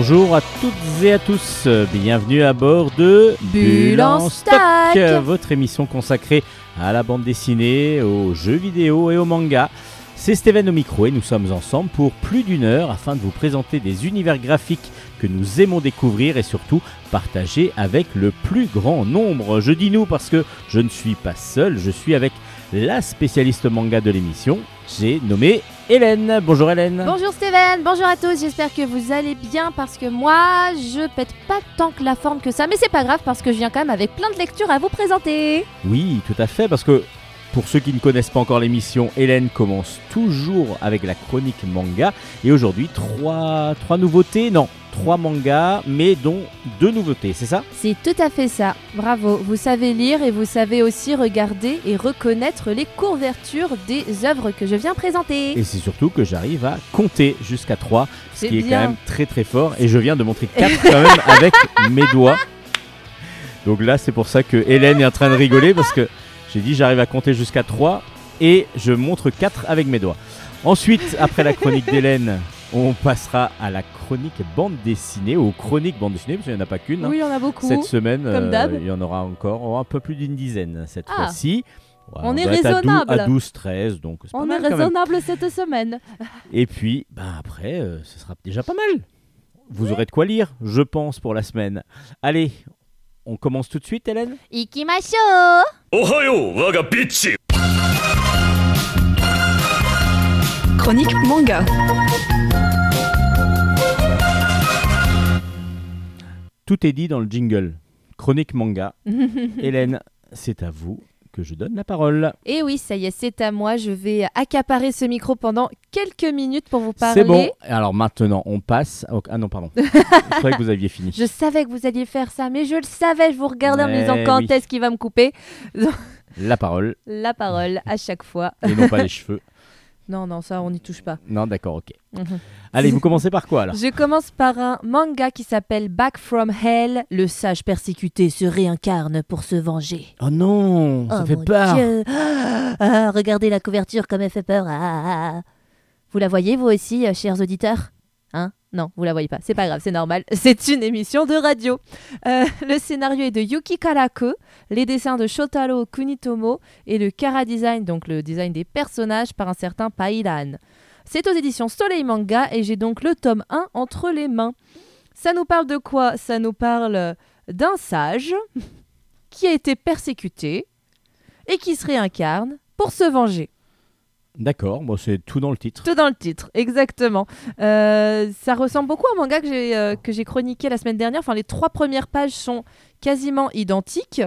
Bonjour à toutes et à tous, bienvenue à bord de Bulle en Stack. votre émission consacrée à la bande dessinée, aux jeux vidéo et aux mangas. C'est Steven au micro et nous sommes ensemble pour plus d'une heure afin de vous présenter des univers graphiques que nous aimons découvrir et surtout partager avec le plus grand nombre. Je dis nous parce que je ne suis pas seul, je suis avec la spécialiste manga de l'émission. J'ai nommé Hélène. Bonjour Hélène. Bonjour Steven, bonjour à tous, j'espère que vous allez bien parce que moi je pète pas tant que la forme que ça, mais c'est pas grave parce que je viens quand même avec plein de lectures à vous présenter. Oui, tout à fait, parce que pour ceux qui ne connaissent pas encore l'émission, Hélène commence toujours avec la chronique manga. Et aujourd'hui, trois, trois nouveautés, non, trois mangas, mais dont deux nouveautés, c'est ça? C'est tout à fait ça, bravo. Vous savez lire et vous savez aussi regarder et reconnaître les couvertures des œuvres que je viens présenter. Et c'est surtout que j'arrive à compter jusqu'à 3, ce qui est quand même très très fort. Et je viens de montrer 4 quand même avec mes doigts. Donc là, c'est pour ça que Hélène est en train de rigoler parce que j'ai dit j'arrive à compter jusqu'à 3 et je montre 4 avec mes doigts. Ensuite, après la chronique d'Hélène, on passera à la chronique bande dessinée, aux chroniques bande dessinée, parce qu'il n'y en a pas qu'une. hein. Oui, il y en a beaucoup. Cette semaine, Comme euh, il y en aura encore oh, un peu plus d'une dizaine cette Ah. fois-ci. Ouais, On est doit être à dou- raisonnable. À 12-13, donc c'est pas On est mal quand même. raisonnable cette semaine. Et puis, ben après, euh, ce sera déjà pas mal. Vous aurez de quoi lire, je pense, pour la semaine. Allez, on commence tout de suite, Hélène? Ikimasho Chronique manga. Tout est dit dans le jingle. Chronique manga. Hélène, c'est à vous que je donne la parole. Et oui, ça y est, c'est à moi. Je vais accaparer ce micro pendant quelques minutes pour vous parler. C'est bon. Alors maintenant, on passe. au- Ah non, pardon. je croyais que vous aviez fini. Je savais que vous alliez faire ça, mais je le savais. Je vous regardais en me disant quand oui. est-ce qu'il va me couper La parole la parole à chaque fois. et non pas les cheveux. Non, non, ça, on n'y touche pas. Non, d'accord, ok. Mhm. Allez, vous commencez par quoi alors Je commence par un manga qui s'appelle Back from Hell. Le sage persécuté se réincarne pour se venger. Oh non, ça Oh fait mon peur. Dieu. Ah, regardez la couverture comme elle fait peur. Ah, ah, ah. Vous la voyez vous aussi, euh, chers auditeurs? Hein? Non, vous la voyez pas. C'est pas grave, c'est normal. C'est une émission de radio. Euh, le scénario est de Yuki Karaku, les dessins de Shotaro Kunitomo et le Kara Design, donc le design des personnages par un certain Pailan. C'est aux éditions Soleil Manga et j'ai donc le tome 1 entre les mains. Ça nous parle de quoi? Ça nous parle d'un sage qui a été persécuté et qui se réincarne pour se venger. D'accord, bon, c'est tout dans le titre. Tout dans le titre, exactement. Euh, ça ressemble beaucoup à un manga que j'ai euh, que j'ai chroniqué la semaine dernière. Enfin, les trois premières pages sont quasiment identiques.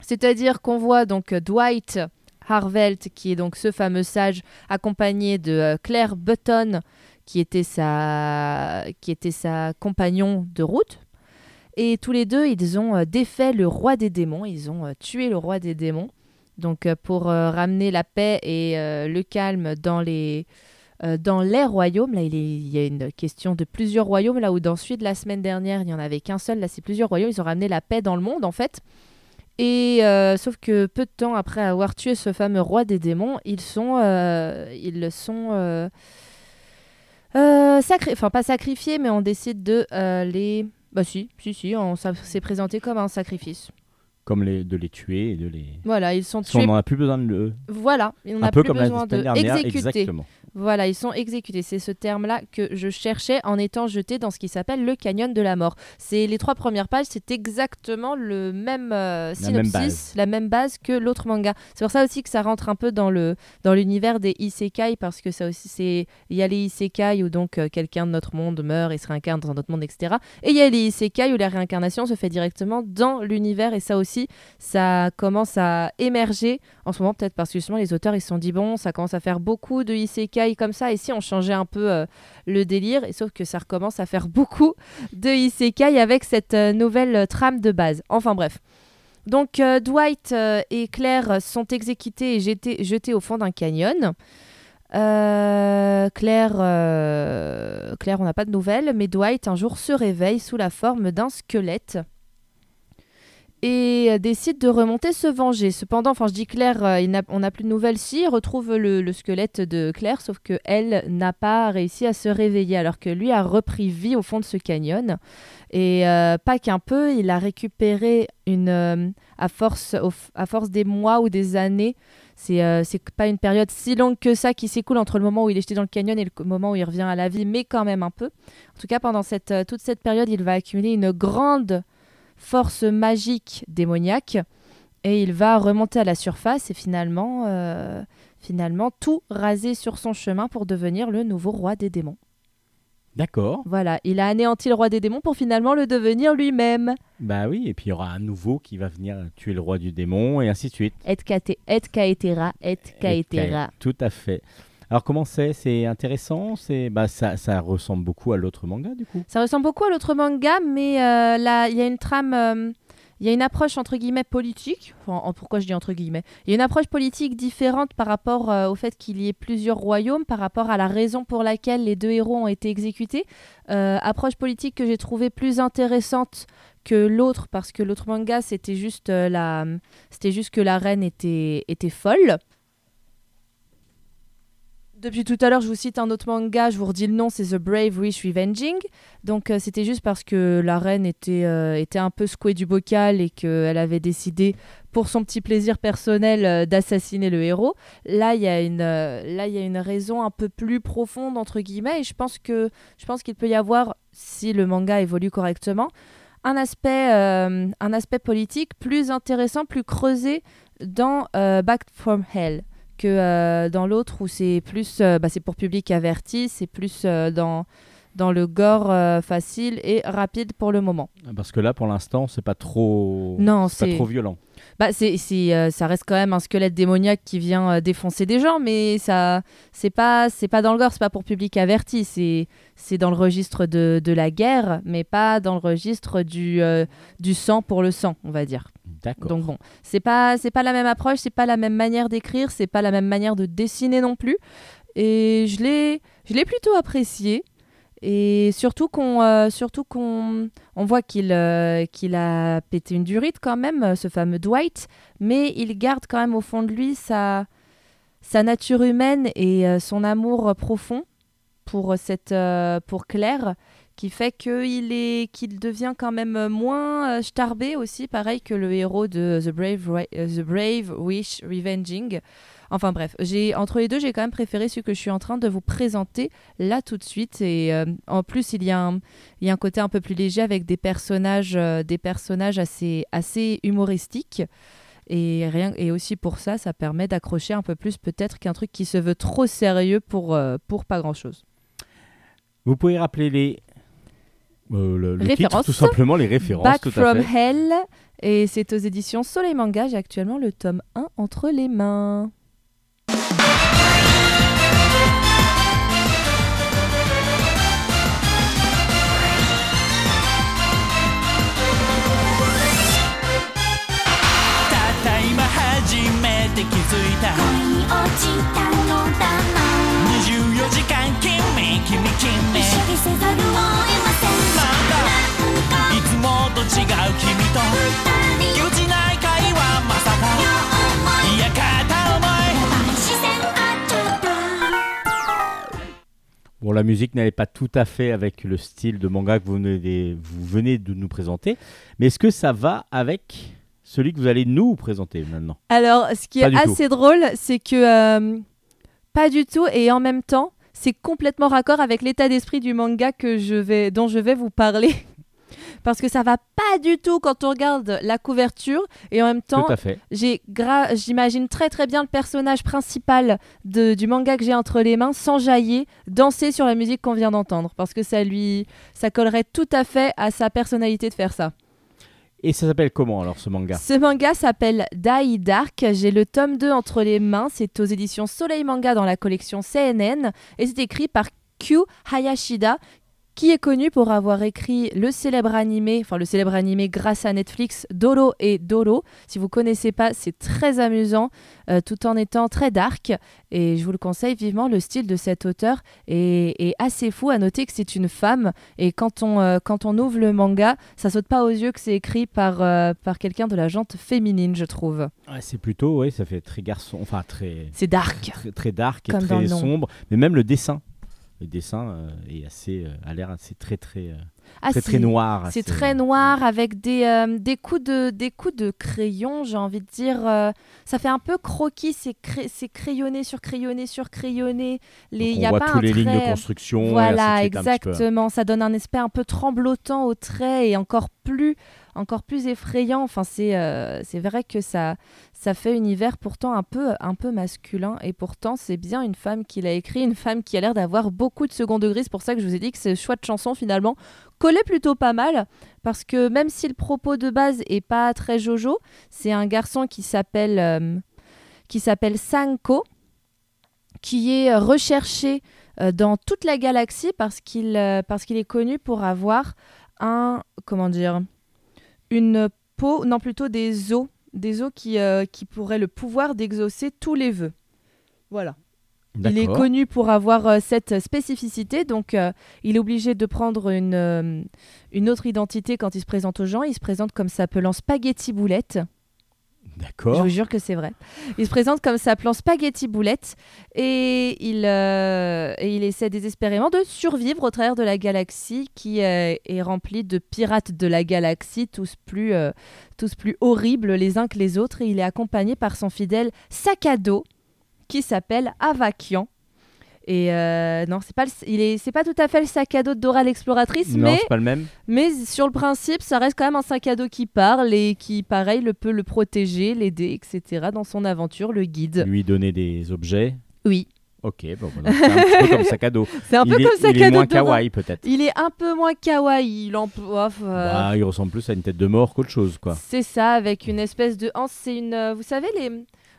C'est-à-dire qu'on voit donc Dwight Harvelt, qui est donc ce fameux sage, accompagné de euh, Claire Button, qui était sa, qui était sa compagnon de route. Et tous les deux, ils ont défait le roi des démons. Ils ont tué le roi des démons. Donc euh, pour euh, ramener la paix et euh, le calme dans les dans les royaumes, là il, est- il y a une question de plusieurs royaumes, là où dans celui de la semaine dernière il n'y en avait qu'un seul, là c'est plusieurs royaumes, ils ont ramené la paix dans le monde en fait. Et sauf que peu de temps après avoir tué ce fameux roi des démons, ils sont ils sont sacré- enfin pas sacrifiés, mais on décide de les bah si si si, on s'est présenté comme un sacrifice. Comme les, de les tuer et de les. Voilà, ils sont Si on tués n'en a plus besoin de le. Voilà, on Un n'a peu plus comme la besoin de dernière, exécuter. exactement. Voilà, ils sont exécutés. C'est ce terme-là que je cherchais en étant jeté dans ce qui s'appelle le canyon de la mort. C'est les trois premières pages, c'est exactement le même euh, La même synopsis, base. la même base que l'autre manga. C'est pour ça aussi que ça rentre un peu dans le dans l'univers des isekai parce que ça aussi c'est il y a les isekai où donc euh, quelqu'un de notre monde meurt et se réincarne dans un autre monde, etc. Et il y a les isekai où la réincarnation se fait directement dans l'univers et ça aussi ça commence à émerger en ce moment peut-être parce que justement les auteurs ils se sont dit bon ça commence à faire beaucoup de isekai comme ça. Et si on changeait un peu euh, le délire et sauf que ça recommence à faire beaucoup de isekai avec cette euh, nouvelle euh, trame de base. Enfin bref. Donc Dwight et Claire sont exécutés et jetés, jetés au fond d'un canyon. Claire, Claire, on n'a pas de nouvelles, mais Dwight un jour se réveille sous la forme d'un squelette et euh, décide de remonter se venger. Cependant, enfin je dis Claire, euh, on n'a plus de nouvelles si, il retrouve le, le squelette de Claire, sauf que elle n'a pas réussi à se réveiller alors que lui a repris vie au fond de ce canyon. Et euh, pas qu'un peu, il a récupéré une, à, force, à force des mois ou des années, c'est euh, pas une période si longue que ça qui s'écoule entre le moment où il est jeté dans le canyon et le moment où il revient à la vie, mais quand même un peu. En tout cas, pendant cette, toute cette période, il va accumuler une grande force magique démoniaque et il va remonter à la surface et finalement, euh, finalement tout raser sur son chemin pour devenir le nouveau roi des démons. D'accord. Voilà, il a anéanti le roi des démons pour finalement le devenir lui-même. Bah oui, et puis il y aura un nouveau qui va venir tuer le roi du démon et ainsi de suite. Et kate- et kaetera. Tout à fait. Alors comment c'est? C'est intéressant? C'est bah ça, ressemble beaucoup à l'autre manga du coup. Ça ressemble beaucoup à l'autre manga, mais euh, là, il y a une trame, euh, il y a une approche entre guillemets politique. Pourquoi je dis entre guillemets? Il y a une approche politique différente par rapport euh, au fait qu'il y ait plusieurs royaumes, par rapport à la raison pour laquelle les deux héros ont été exécutés. Approche politique que j'ai trouvée plus intéressante que l'autre, parce que l'autre manga, c'était juste, la... c'était juste que la reine était, était folle. Depuis tout à l'heure, je vous cite un autre manga, je vous redis le nom, c'est The Brave Wish Revenging. Donc euh, c'était juste parce que la reine était, euh, était un peu secouée du bocal et qu'elle avait décidé, pour son petit plaisir personnel, euh, d'assassiner le héros. Là, il y a une, là, y a une raison un peu plus profonde entre guillemets, et je pense qu'il peut y avoir, si le manga évolue correctement, un aspect, un aspect politique plus intéressant, plus creusé dans Back from Hell que euh, dans l'autre où c'est plus euh, bah, c'est pour public averti, c'est plus euh, dans dans le gore facile et rapide pour le moment. Parce que là pour l'instant c'est pas trop. Non, c'est pas trop violent. bah c'est c'est, ça reste quand même un squelette démoniaque qui vient défoncer des gens, mais ça c'est pas c'est pas dans le gore, c'est pas pour public averti, c'est c'est dans le registre de, de la guerre, mais pas dans le registre du du sang pour le sang, on va dire. Donc bon, c'est pas c'est pas la même approche, c'est pas la même manière d'écrire, c'est pas la même manière de dessiner non plus. Et je l'ai je l'ai plutôt apprécié. Et surtout qu'on euh, surtout qu'on on voit qu'il euh, qu'il a pété une durite quand même, euh, ce fameux Dwight, mais il garde quand même au fond de lui sa sa nature humaine et son amour profond pour cette pour Claire qui fait qu'il est qu'il devient quand même moins euh, starbé aussi pareil que le héros de The Brave euh, The Brave Wish Revenging. Enfin bref, j'ai entre les deux, j'ai quand même préféré celui que je suis en train de vous présenter là tout de suite et euh, en plus il y a un il y a un côté un peu plus léger avec des personnages euh, des personnages assez assez humoristiques. Et, rien, et aussi pour ça, ça permet d'accrocher un peu plus peut-être qu'un truc qui se veut trop sérieux pour, euh, pour pas grand-chose. Vous pouvez rappeler les. Euh, le, le titre, tout simplement les références. Back tout from à fait. Hell, et c'est aux éditions Soleil Manga. J'ai actuellement le tome 1 entre les mains. かいつもと違う君と二人ぎこちない会話まさか両思いいや片思い視線合っちゃった Bon, la musique n'allait pas tout à fait avec le style de manga que vous venez, des- vous venez de nous présenter, mais est-ce que ça va avec celui que vous allez nous présenter maintenant Alors, ce qui Pas est du tout. assez drôle, c'est que euh, pas du tout, et en même temps, c'est complètement raccord avec l'état d'esprit du manga que je vais, dont je vais vous parler. Parce que ça va pas du tout quand on regarde la couverture, et en même temps, j'imagine très très bien le personnage principal de- du manga que j'ai entre les mains s'enjailler, danser sur la musique qu'on vient d'entendre, parce que ça lui, ça collerait tout à fait à sa personnalité de faire ça. Et ça s'appelle comment alors ce manga? Ce manga s'appelle Dai Dark. J'ai le tome 2 entre les mains. C'est aux éditions Soleil Manga dans la collection CNN. Et c'est écrit par Kyu Hayashida, qui est connu pour avoir écrit le célèbre animé, enfin le célèbre animé grâce à Netflix, Doro et Doro. Si vous connaissez pas, c'est très amusant, euh, tout en étant très dark. Et je vous le conseille vivement. Le style de cet auteur est, est assez fou. À noter que c'est une femme. Et quand on, euh, quand on ouvre le manga, ça saute pas aux yeux que c'est écrit par, euh, par quelqu'un de la jante féminine, je trouve. Ouais, c'est plutôt, ouais, ça fait très garçon, enfin très, C'est dark. très, très dark et Comme dans très sombre. Mais même le dessin, le dessin euh, est assez, euh, a l'air assez très très euh, Ah, très, très noir. C'est très noir avec des, euh, des, coups de, des coups de crayon, j'ai envie de dire. euh, ça fait un peu croquis, c'est c'est crayonné sur crayonné sur crayonné. Les, Donc y on a voit pas tous un les lignes de construction. Voilà, exactement. Ça donne un aspect un peu tremblotant au trait et encore plus, encore plus effrayant. Enfin, c'est euh, c'est vrai que ça, ça fait univers pourtant un peu, un peu masculin. Et pourtant, c'est bien une femme qui l'a écrit, une femme qui a l'air d'avoir beaucoup de second degré. C'est pour ça que je vous ai dit que ce choix de chanson, finalement, collait plutôt pas mal. Parce que même si le propos de base est pas très jojo, c'est un garçon qui s'appelle euh, qui s'appelle Sanko, qui est recherché euh, dans toute la galaxie parce qu'il parce qu'il est connu pour avoir un comment dire une peau non plutôt des os des os qui euh, qui pourraient le pouvoir d'exaucer tous les vœux. Voilà. Il est connu pour avoir euh, cette spécificité, donc euh, il est obligé de prendre une, une autre identité quand il se présente aux gens. Il se présente comme s'appelant Spaghetti Boulette. Je D'accord. vous jure que c'est vrai. Il se présente comme s'appelant Spaghetti Boulette et il, euh, et il essaie désespérément de survivre au travers de la galaxie qui euh, est remplie de pirates de la galaxie, tous plus, euh, tous plus horribles les uns que les autres. Et il est accompagné par son fidèle sac à dos qui s'appelle Avakian. Et euh, non, c'est pas, le- il est, c'est pas tout à fait le sac à dos de Dora l'exploratrice, Non, mais c'est pas le même. mais sur le principe, ça reste quand même un sac à dos qui parle et qui, pareil, le peut le protéger, l'aider, etc. dans son aventure, le guide. Lui donner des objets. Oui, Ok, bon, c'est un petit peu comme sac à dos. c'est un il peu est, comme sac il est à dos moins de Dora. kawaii peut-être. Il est un peu moins kawaii. Il en... ouf, euh, Bah, il ressemble plus à une tête de mort qu'autre chose, quoi. C'est ça, avec une espèce de hanse. C'est une. euh, vous savez les.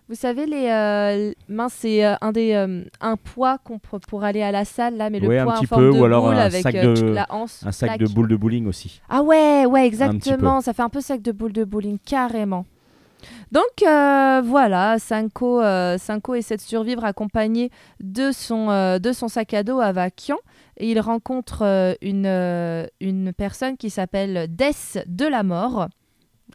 Vous savez les euh, mince, c'est euh, un des euh, un poids qu'on pour aller à la salle là, mais le Ouais, un poids en forme peu, de ou alors boule un avec sac euh, de- la hanse. Un sac de boules de bowling aussi. Ah ouais, ouais, exactement. Ça fait un peu sac de boule de bowling, carrément. Donc voilà, Sanko, Sanko essaie de survivre accompagné de son, de son sac à dos à Vakian. Et il rencontre une, une personne qui s'appelle Death de la mort.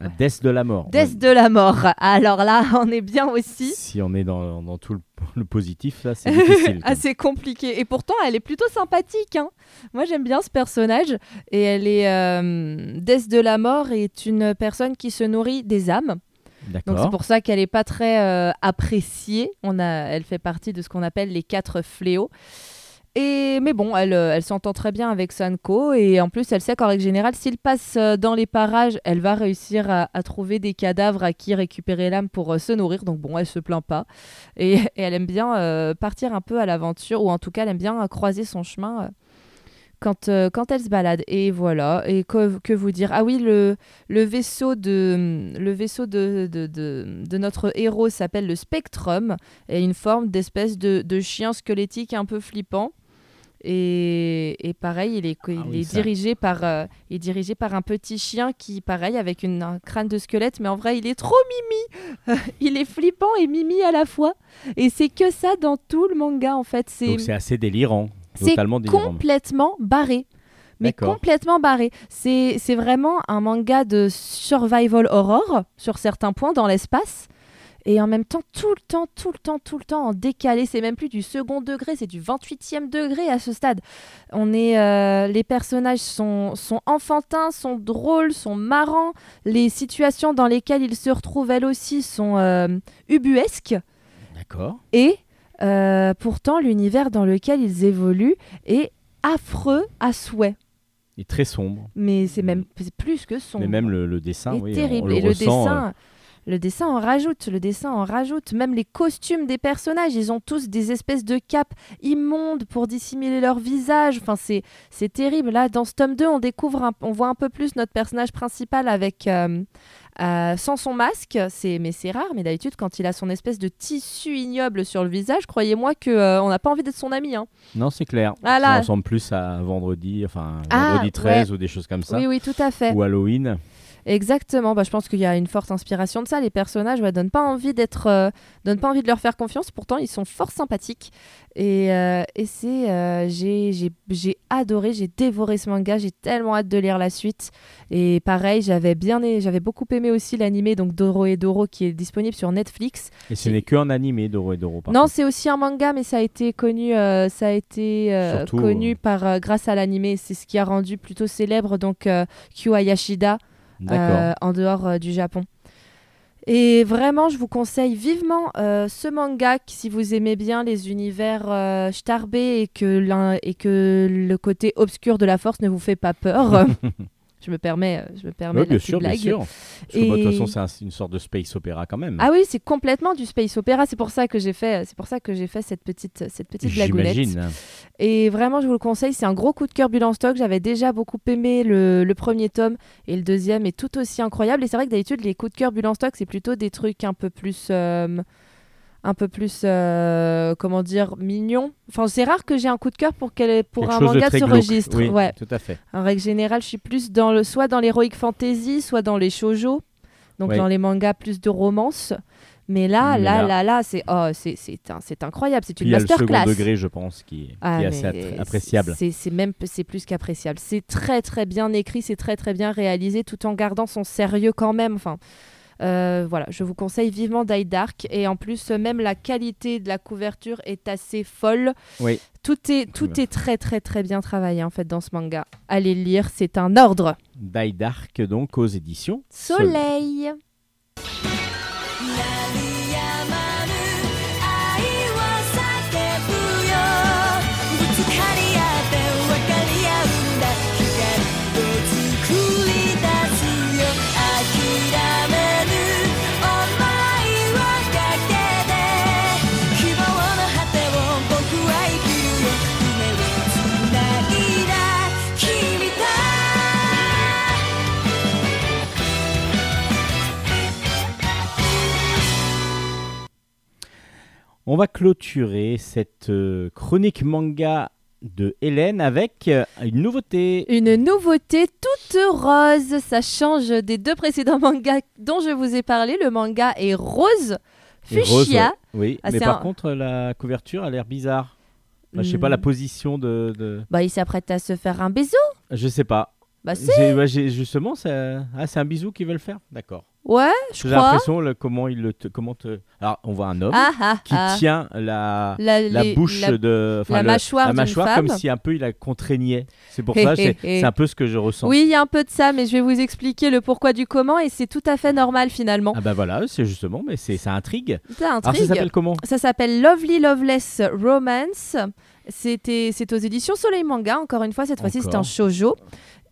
Un Death de la mort. Death de la mort. Alors là, on est bien aussi. Si on est dans, dans tout le, le positif, là, c'est difficile. Assez compliqué. Et pourtant, elle est plutôt sympathique. hein. Moi, j'aime bien ce personnage. Et elle est. Euh, Death de la mort est une personne qui se nourrit des âmes. Donc c'est pour ça qu'elle n'est pas très euh, appréciée. On a, elle fait partie de ce qu'on appelle les quatre fléaux. Et, mais bon, elle, euh, elle s'entend très bien avec Sanko. Et en plus, elle sait qu'en règle générale, s'il passe euh, dans les parages, elle va réussir à, trouver des cadavres à qui récupérer l'âme pour euh, se nourrir. Donc bon, elle se plaint pas. Et, elle aime bien partir un peu à l'aventure, ou en tout cas, elle aime bien croiser son chemin. quand, quand elle se balade. Et voilà. Et que, vous dire? Ah oui, le, le vaisseau de, le vaisseau de, de- de notre héros s'appelle le Spectrum et une forme d'espèce de, de chien squelettique un peu flippant. Et, et pareil, il est, il Ah oui, est ça. dirigé par, euh, il est dirigé par un petit chien qui, pareil, avec une, un crâne de squelette, mais en vrai, il est trop mimi. il est flippant et mimi à la fois. Et c'est que ça dans tout le manga, en fait. C'est Donc c'est assez délirant. c'est complètement barré. Mais complètement barré. C'est vraiment un manga de survival horror sur certains points dans l'espace. Et en même temps, tout le temps, tout le temps, tout le temps en décalé. C'est même plus du second degré, c'est du 28e degré à ce stade. On est, euh, les personnages sont, sont enfantins, sont drôles, sont marrants. Les situations dans lesquelles ils se retrouvent, elles aussi, sont euh, ubuesques. D'accord. Et euh, pourtant, l'univers dans lequel ils évoluent est affreux à souhait. Et très sombre. Mais c'est même c'est plus que sombre. Mais même le, le dessin, est oui, terrible. on le Et le ressent, dessin, le dessin en rajoute. Le dessin en rajoute. Même les costumes des personnages, ils ont tous des espèces de capes immondes pour dissimuler leur visage. Enfin, c'est c'est terrible. Là, dans ce tome 2, on découvre, un- on voit un peu plus notre personnage principal avec euh, euh, sans son masque. C'est mais c'est rare. Mais d'habitude, quand il a son espèce de tissu ignoble sur le visage, croyez-moi que euh, on n'a pas envie d'être son ami. hein. Non, c'est clair. Ah là. Ça ressemble plus à vendredi, enfin Ah, vendredi 13 ou des choses comme ça. Oui, oui, tout à fait. Ou Halloween. Exactement. Bah, je pense qu'il y a une forte inspiration de ça. Les personnages ouais, donnent pas envie d'être, euh, donnent pas envie de leur faire confiance. Pourtant, ils sont fort sympathiques. Et, euh, et c'est, euh, j'ai, adoré, j'ai dévoré ce manga. J'ai tellement hâte de lire la suite. Et pareil, j'avais bien, j'avais beaucoup aimé aussi l'animé donc Doro et Doro qui est disponible sur Netflix. Et ce n'est que en animé, Doro et Doro. par non, c'est aussi un manga, mais ça a été connu, euh, ça a été euh, Surtout, connu par grâce à l'animé. C'est ce qui a rendu plutôt célèbre donc Hayashida D'accord. Euh, en dehors euh, du Japon. Et vraiment, je vous conseille vivement euh, ce manga si vous aimez bien les univers starbés et que, l'un- et que le côté obscur de la force ne vous fait pas peur. je me permets, euh, je me permets Oui, bien sûr, bien blague. sûr. Parce que, bah, de toute Et- façon, c'est un- une sorte de space opéra quand même. Ah oui, c'est complètement du space opéra. C'est pour ça que j'ai fait, c'est pour ça que j'ai fait cette petite, cette petite blagounette. Et vraiment, je vous le conseille, c'est un gros coup de cœur en stock. J'avais déjà beaucoup aimé le, le premier tome et le deuxième est tout aussi incroyable. Et c'est vrai que d'habitude, les coups de cœur en stock, c'est plutôt des trucs un peu plus. euh, un peu plus, euh, comment dire, mignons. Enfin, c'est rare que j'ai un coup de cœur pour, qu'elle- pour Quelque un de manga de, ce glauque. registre. Oui, Ouais. tout à fait. En règle générale, je suis plus dans le, soit dans l'heroic fantasy, soit dans les shoujo, donc dans les mangas plus de romance. Mais là, Mais là, là- là, là, c'est oh, c'est c'est incroyable. C'est Puis une il y a le masterclass. second degré, je pense, qui est, Ah, qui est assez appréciable. C'est c'est même c'est plus qu'appréciable. C'est très très bien écrit, c'est très très bien réalisé, tout en gardant son sérieux quand même. Enfin, euh, voilà, je vous conseille vivement Die Dark et en plus même la qualité de la couverture est assez folle. Oui. Tout est tout est très très très bien travaillé en fait dans ce manga. Allez le lire, c'est un ordre. Die Dark, donc, aux éditions. Soleil. 鳴 On va clôturer cette euh, chronique manga de Hélène avec euh, une nouveauté. Une nouveauté toute rose, ça change des deux précédents mangas dont je vous ai parlé. Le manga est rose, fuchsia. Oui, Ah, mais par un- contre, la couverture a l'air bizarre. Enfin, je sais pas la Hmm. position de, de- Bah, il s'apprête à se faire un bisou. Je sais pas. Bah, ouais, j'ai- justement, c'est ah, c'est un bisou qu'ils veulent faire. D'accord. Ouais, je J'ai crois. l'impression le- comment il le te- comment te- Alors, on voit un homme Ah, ah, qui ah. tient la La, la les- bouche la- de la le- mâchoire la mâchoire comme si un peu il la contraignait. C'est pour ça, c'est c'est un peu ce que je ressens. Oui, il y a un peu de ça, mais je vais vous expliquer le pourquoi du comment et c'est tout à fait normal finalement. Ah bah voilà, c'est justement, mais c'est ça intrigue. Ça Alors intrigue. ça s'appelle comment? Ça s'appelle Lovely Loveless Romance. C'était, c'est aux éditions Soleil Manga. Encore une fois, cette fois-ci, c'est un shoujo.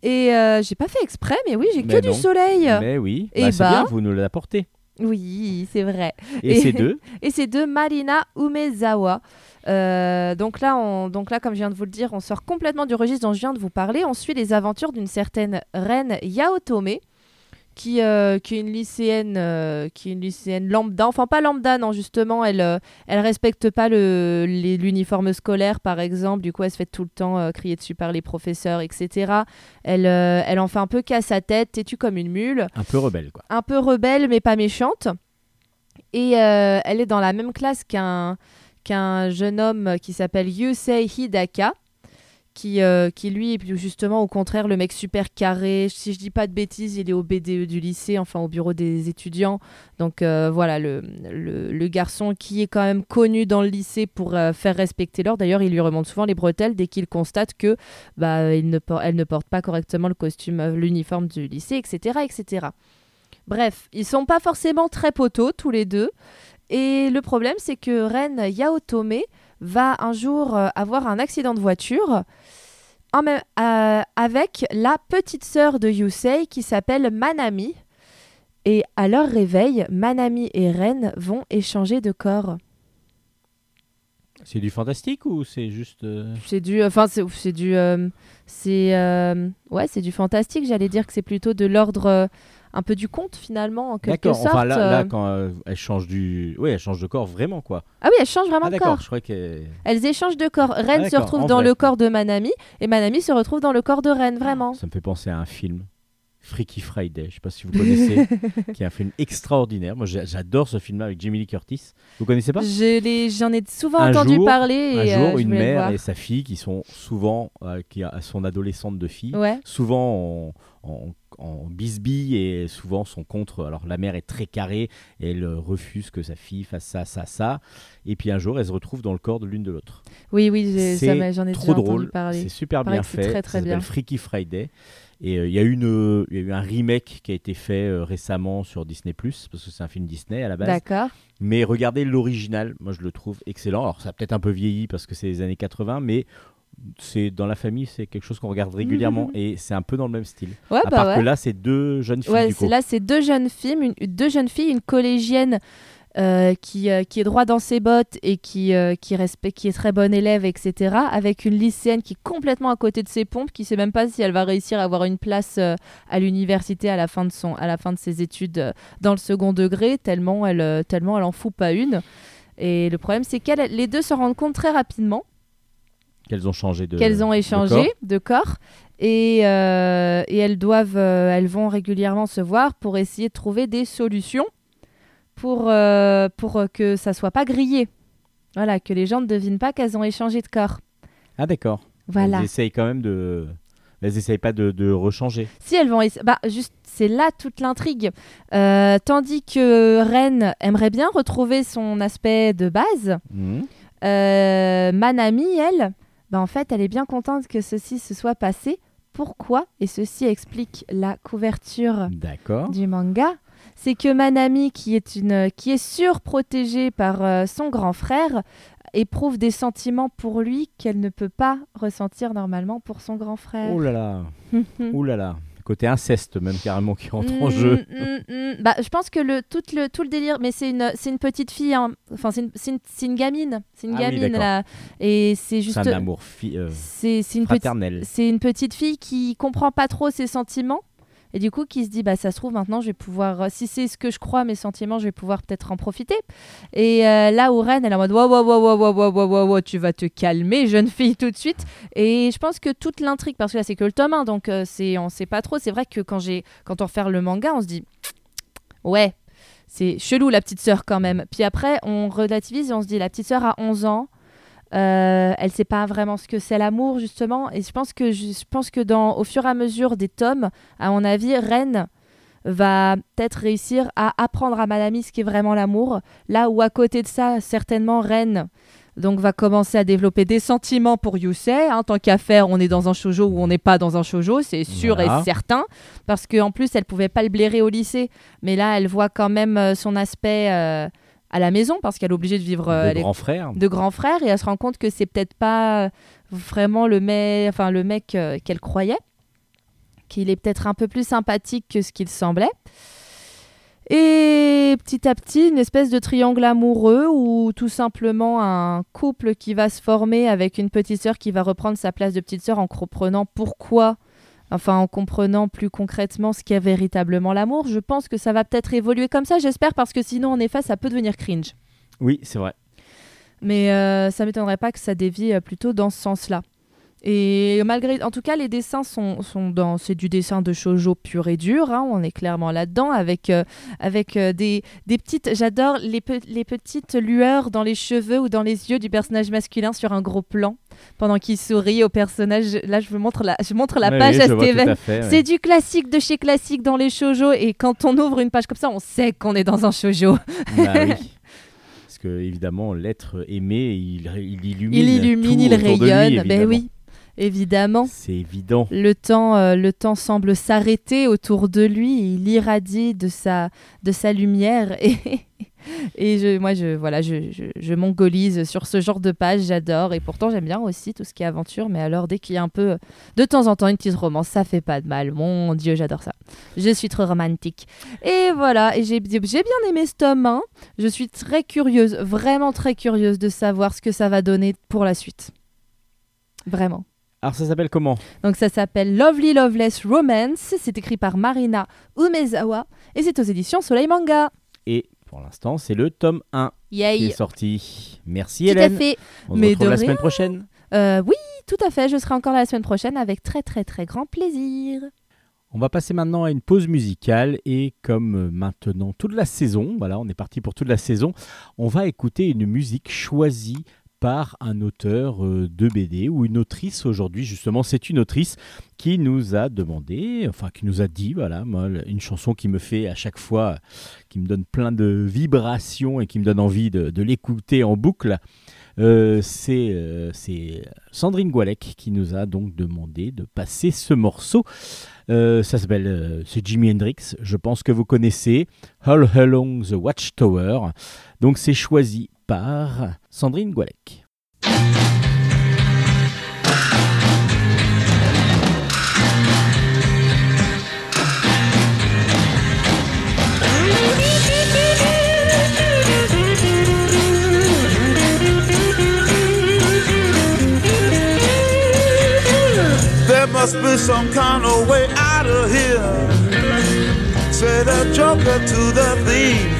Et euh, j'ai pas fait exprès, mais oui, j'ai que du soleil. Mais oui, Et bah, c'est bah. bien, vous nous l'apportez. Oui, c'est vrai. Et, Et- ces deux Et c'est de Marina Umezawa. Euh, donc, là, on, donc là, comme je viens de vous le dire, on sort complètement du registre dont je viens de vous parler. On suit les aventures d'une certaine reine Yaotome, qui, euh, qui est une lycéenne, euh, qui est une lycéenne lambda. Enfin, pas lambda, non, justement, elle, euh, elle respecte pas le- l'uniforme scolaire, par exemple. Du coup, elle se fait tout le temps crier dessus par les professeurs, etc. Elle, elle en fait un peu qu'à sa tête, têtue comme une mule Un peu rebelles, quoi. un peu rebelle mais pas méchante. Et elle est dans la même classe qu'un qu'un jeune homme qui s'appelle Yusei Hidaka, qui, euh, qui lui est justement au contraire le mec super carré. Si je dis pas de bêtises, il est au BDE du lycée, enfin au bureau des étudiants. Donc euh, voilà, le, le, garçon qui est quand même connu dans le lycée pour euh, faire respecter l'ordre. D'ailleurs, il lui remonte souvent les bretelles dès qu'il constate que bah, ne elle ne porte pas correctement le costume, l'uniforme du lycée, etc., etc. Bref, ils sont pas forcément très poteaux tous les deux. Et le problème, c'est que Ren Yaotome va un jour euh, avoir un accident de voiture en même- euh, avec la petite sœur de Yusei qui s'appelle Manami. Et à leur réveil, Manami et Ren vont échanger de corps. C'est du fantastique ou c'est juste. euh, C'est du, enfin c'est, c'est du, c'est, ouais, c'est du fantastique. J'allais dire que c'est plutôt de l'ordre un peu du conte finalement en quelque D'accord. sorte. Enfin là, là, euh. quand euh, elle change du, oui, elle change de corps vraiment quoi. Ah oui, elles changent vraiment ah de corps. Je crois. Elles échangent de corps. Ren Ah, se d'accord, retrouve dans vrai. le corps de Manami et Manami se retrouve dans le corps de Ren, vraiment. Ça me fait penser à un film. Freaky Friday, je sais pas si vous connaissez, qui est un film extraordinaire. Moi, j'a- j'adore ce film-là avec Jamie Lee Curtis. Vous connaissez pas? J'en ai souvent Un entendu jour- parler. Un jour, euh, une mère et sa fille qui sont souvent, euh, qui a son adolescente de fille, Ouais. souvent en, en, en bisbille et souvent sont contre. Alors la mère est très carrée et elle refuse que sa fille fasse ça, ça, ça. Et puis un jour, elle se retrouve dans le corps de l'une de l'autre. Oui, oui, j'en ai trop déjà entendu drôle, parler. c'est super bien fait. très, très ça s'appelle Freaky Friday. Et euh, il y, a une, il y a eu un remake qui a été fait euh, récemment sur Disney parce que c'est un film Disney à la base. D'accord. Mais regardez l'original, moi je le trouve excellent. Alors ça a peut-être un peu vieilli parce que c'est les années 80, mais c'est dans la famille, c'est quelque chose qu'on regarde régulièrement et c'est un peu dans le même style. Ouais, à bah part ouais. que là, c'est deux jeunes filles Ouais, du coup. là, c'est deux jeunes filles, une, deux jeunes filles, une collégienne euh, qui, euh, qui est droit dans ses bottes et qui, euh, qui, respecte, qui est très bonne élève, etc. Avec une lycéenne qui est complètement à côté de ses pompes, qui sait même pas si elle va réussir à avoir une place à l'université à la fin de son, à la fin de ses études dans le second degré, tellement elle, tellement elle en fout pas une. Et le problème, c'est qu'elles, les deux se rendent compte très rapidement Qu'elles ont changé de. qu'elles ont de échangé corps. de corps, et, et elles doivent, elles vont régulièrement se voir pour essayer de trouver des solutions pour, euh, pour euh, que ça soit pas grillé. Voilà, que les gens ne devinent pas qu'elles ont échangé de corps. Ah d'accord. Voilà. Elles essayent quand même de. Elles essayent pas de, de rechanger. Si elles vont, bah juste, c'est là toute l'intrigue. Euh, tandis que Ren aimerait bien retrouver son aspect de base, Mhm. Euh, Manami, elle, bah en fait, elle est bien contente que ceci se soit passé. Pourquoi? Et ceci explique la couverture du manga. C'est que Manami, qui est, une, qui est surprotégée par euh, son grand frère, éprouve des sentiments pour lui qu'elle ne peut pas ressentir normalement pour son grand frère. Oh là là. Ouh là là. Côté inceste même carrément qui rentre en Mm, jeu. mm, mm. Bah, je pense que le, tout, le, tout le délire, mais c'est une, une petite fille, hein. enfin c'est une, une, gamine, c'est une Ah gamine là, et c'est juste, C'est un amour euh, c'est une petite, fraternel. c'est une petite fille qui comprend pas trop ses sentiments et du coup, qui se dit, bah, ça se trouve, maintenant, je vais pouvoir, euh, si c'est ce que je crois, mes sentiments, je vais pouvoir peut-être en profiter. Et euh, là, Oren, elle est en mode, waouh, waouh, waouh, waouh, waouh, waouh, waouh, tu vas te calmer, jeune fille, tout de suite. Et je pense que toute l'intrigue, parce que là, c'est que le tome donc euh, c'est, on sait pas trop. C'est vrai que quand, j'ai, quand on refait le manga, on se dit, ouais, c'est chelou la petite sœur quand même. Puis après, on relativise et on se dit, la petite sœur a 11 ans euh, elle sait pas vraiment ce que c'est l'amour justement. Et je pense que je, je pense que dans au fur et à mesure des tomes à mon avis Ren va peut-être réussir à apprendre à Manami ce qu'est vraiment l'amour. Là où à côté de ça certainement Ren donc va commencer à développer des sentiments pour Yusei hein, tant qu'à faire on est dans un shoujo ou on n'est pas dans un shoujo c'est sûr Voilà. et certain. Parce qu'en plus elle pouvait pas le blairer au lycée. Mais là elle voit quand même euh, son aspect euh, à la maison parce qu'elle est obligée de vivre euh, de elle est grand frère. de grand frère et elle se rend compte que c'est peut-être pas vraiment le mec, enfin le mec euh, qu'elle croyait, qu'il est peut-être un peu plus sympathique que ce qu'il semblait. Et petit à petit, une espèce de triangle amoureux ou tout simplement un couple qui va se former avec une petite sœur qui va reprendre sa place de petite sœur en comprenant pourquoi, enfin en comprenant plus concrètement ce qu'est véritablement l'amour. Je pense que ça va peut-être évoluer comme ça, j'espère, parce que sinon, en effet, ça peut devenir cringe. Oui, c'est vrai. Mais euh, ça m'étonnerait pas que ça dévie euh, plutôt dans ce sens-là. Et malgré, en tout cas, les dessins sont, sont dans, c'est du dessin de shojo pur et dur. hein, on est clairement là-dedans avec euh, avec euh, des, des petites. J'adore les, pe- les petites lueurs dans les cheveux ou dans les yeux du personnage masculin sur un gros plan pendant qu'il sourit au personnage. Là, je vous montre la, je montre la Oui, page oui, à Steven. à fait, ouais. C'est du classique de chez classique dans les shojo et quand on ouvre une page comme ça, on sait qu'on est dans un shojo. Bah oui. Parce que évidemment, l'être aimé, il, il illumine. Il illumine, tout il rayonne. ben oui, évidemment. C'est évident. Le temps, euh, le temps semble s'arrêter autour de lui. Il irradie de sa, de sa lumière et, et je, moi, je, voilà, je, je, je mongolise sur ce genre de page. J'adore et pourtant j'aime bien aussi tout ce qui est aventure. Mais alors dès qu'il y a un peu, de temps en temps, une petite romance, ça fait pas de mal. Mon Dieu, j'adore ça. Je suis trop romantique. Et voilà. Et j'ai, bien aimé ce tome 1. Je suis très curieuse, vraiment très curieuse de savoir ce que ça va donner pour la suite. Vraiment. Alors ça s'appelle comment? Donc ça s'appelle Lovely Loveless Romance. C'est écrit par Marina Umezawa et c'est aux éditions Soleil Manga. Et pour l'instant, c'est le tome 1 qui Yay. est sorti. Merci Tout à fait. On se retrouve la rien. semaine prochaine. Euh, oui, tout à fait. Je serai encore là la semaine prochaine avec très très très grand plaisir. On va passer maintenant à une pause musicale et comme maintenant toute la saison, voilà, on est parti pour toute la saison, on va écouter une musique choisie par un auteur euh, de BD ou une autrice aujourd'hui justement. C'est une autrice qui nous a demandé enfin qui nous a dit voilà une chanson qui me fait à chaque fois qui me donne plein de vibrations et qui me donne envie de, l'écouter en boucle euh, c'est euh, c'est Sandrine Goualec qui nous a donc demandé de passer ce morceau. Euh, ça s'appelle, c'est Jimi Hendrix, je pense que vous connaissez, All Along the Watchtower. Donc c'est choisi par Sandrine Goualec. There must be some kind of way out of here. Said the joker to the thief.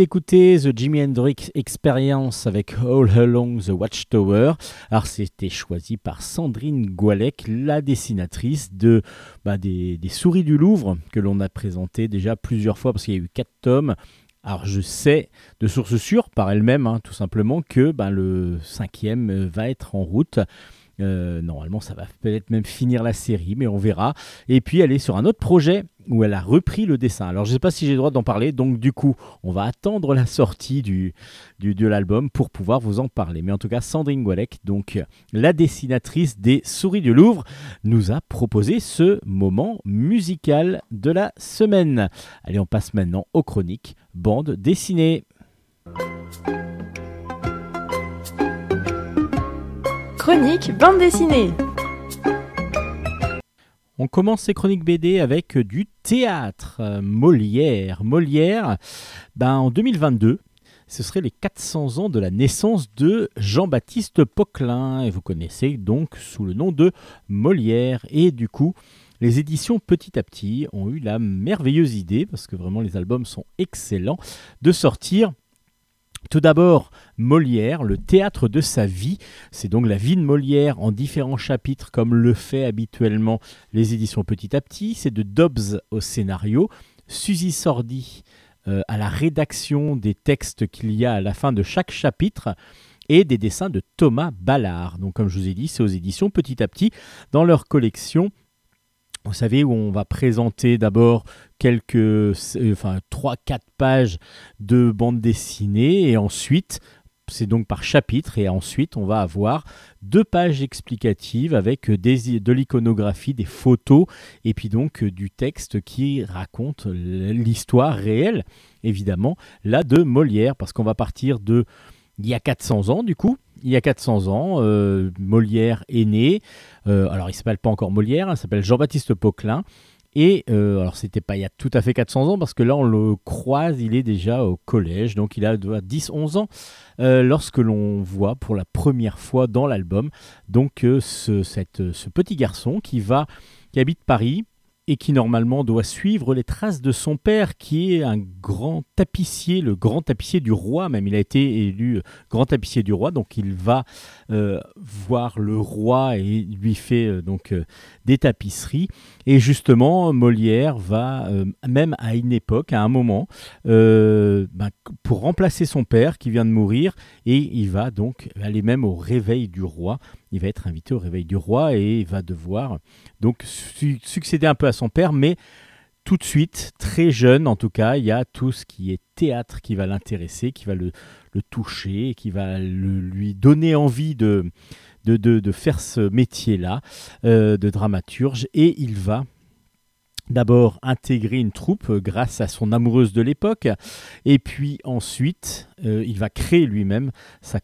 d'écouter The Jimi Hendrix Experience avec All Along the Watchtower. Alors c'était choisi par Sandrine Goualec, la dessinatrice de, bah, des, Souris du Louvre, que l'on a présenté déjà plusieurs fois parce qu'il y a eu quatre tomes. Alors je sais de sources sûres par elle-même, hein, tout simplement, que bah, le cinquième va être en route. Euh, normalement, ça va peut-être même finir la série, mais on verra. Et puis, elle est sur un autre projet où elle a repris le dessin. Alors, je ne sais pas si j'ai le droit d'en parler, donc du coup, on va attendre la sortie de l'album pour pouvoir vous en parler. Mais en tout cas, Sandrine Goualec, donc la dessinatrice des Souris du Louvre, nous a proposé ce moment musical de la semaine. Allez, on passe maintenant aux chroniques bande dessinée. Chronique bande dessinée. On commence ces chroniques BD avec euh, du théâtre. Euh, Molière. Molière, ben, en 2022, ce serait les 400 ans de la naissance de Jean-Baptiste Poquelin. Et vous connaissez donc sous le nom de Molière. Et du coup, les éditions Petit à Petit ont eu la merveilleuse idée, parce que vraiment les albums sont excellents, de sortir tout d'abord Molière, le théâtre de sa vie. C'est donc la vie de Molière en différents chapitres, comme le fait habituellement les éditions Petit à Petit. C'est de Dobbs au scénario, Suzy Sordi euh, à la rédaction des textes qu'il y a à la fin de chaque chapitre et des dessins de Thomas Ballard. Donc comme je vous ai dit, c'est aux éditions Petit à Petit dans leur collection. Vous savez où on va présenter d'abord quelques, enfin 3-4 pages de bande dessinée et ensuite c'est donc par chapitre et ensuite on va avoir deux pages explicatives avec de l'iconographie, des photos et puis donc euh, du texte qui raconte l'histoire réelle évidemment là de Molière parce qu'on va partir de il y a 400 ans du coup il y a 400 ans, euh, Molière est né. Euh, alors, il s'appelle pas encore Molière, il s'appelle Jean-Baptiste Poquelin. Et euh, alors, c'était pas il y a tout à fait 400 ans, parce que là, on le croise, il est déjà au collège, donc il a 10-11 ans, euh, lorsque l'on voit pour la première fois dans l'album, donc ce, ce petit garçon qui va, qui habite Paris, et qui normalement doit suivre les traces de son père, qui est un grand tapissier, le grand tapissier du roi, même il a été élu grand tapissier du roi, donc il va euh, voir le roi et lui fait euh, donc euh, des tapisseries. Et justement, Molière va, euh, même à une époque, à un moment, euh, ben, pour remplacer son père qui vient de mourir, et il va donc aller même au réveil du roi. Il va être invité au réveil du roi et il va devoir donc su- succéder un peu à son père, mais tout de suite, très jeune en tout cas, il y a tout ce qui est théâtre qui va l'intéresser, qui va le, le toucher, qui va le- lui donner envie de, de, de- de faire ce métier-là euh, de dramaturge, et il va d'abord intégrer une troupe euh, grâce à son amoureuse de l'époque, et puis ensuite euh, il va créer lui-même sa,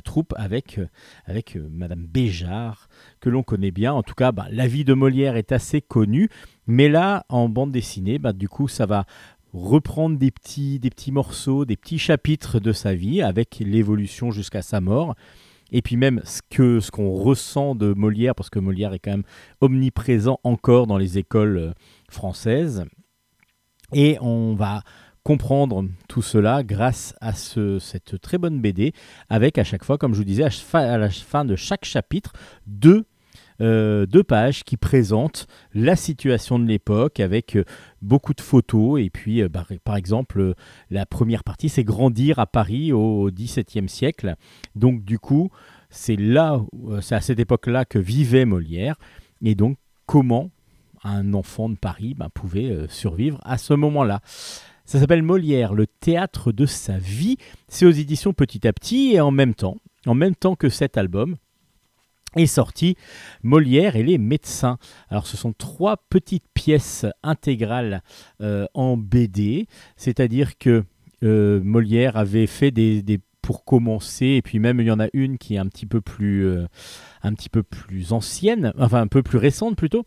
troupe avec, avec Madame Béjart, que l'on connaît bien. En tout cas, bah, la vie de Molière est assez connue, mais là, en bande dessinée, bah, du coup, ça va reprendre des petits, des petits morceaux, des petits chapitres de sa vie, avec l'évolution jusqu'à sa mort. Et puis même ce que ce qu'on ressent de Molière, parce que Molière est quand même omniprésent encore dans les écoles euh, françaises. Et on va comprendre tout cela grâce à ce- cette très bonne BD, avec à chaque fois, comme je vous disais, à, la fin de chaque chapitre, deux, euh, deux pages qui présentent la situation de l'époque, avec euh, beaucoup de photos. Et puis, euh, par, par exemple, euh, la première partie, c'est grandir à Paris au XVIIe siècle. Donc, du coup, c'est là, c'est à cette époque-là que vivait Molière. Et donc, comment un enfant de Paris ben, pouvait survivre à ce moment-là? Ça s'appelle Molière, le théâtre de sa vie. C'est aux éditions Petit à Petit et en même temps, en même temps que cet album, est sorti Molière et les médecins. Alors ce sont trois petites pièces intégrales euh, en BD, c'est-à-dire que euh, Molière avait fait des, pour commencer, et puis même il y en a une qui est un peu plus, euh, un petit peu plus ancienne, enfin un peu plus récente plutôt.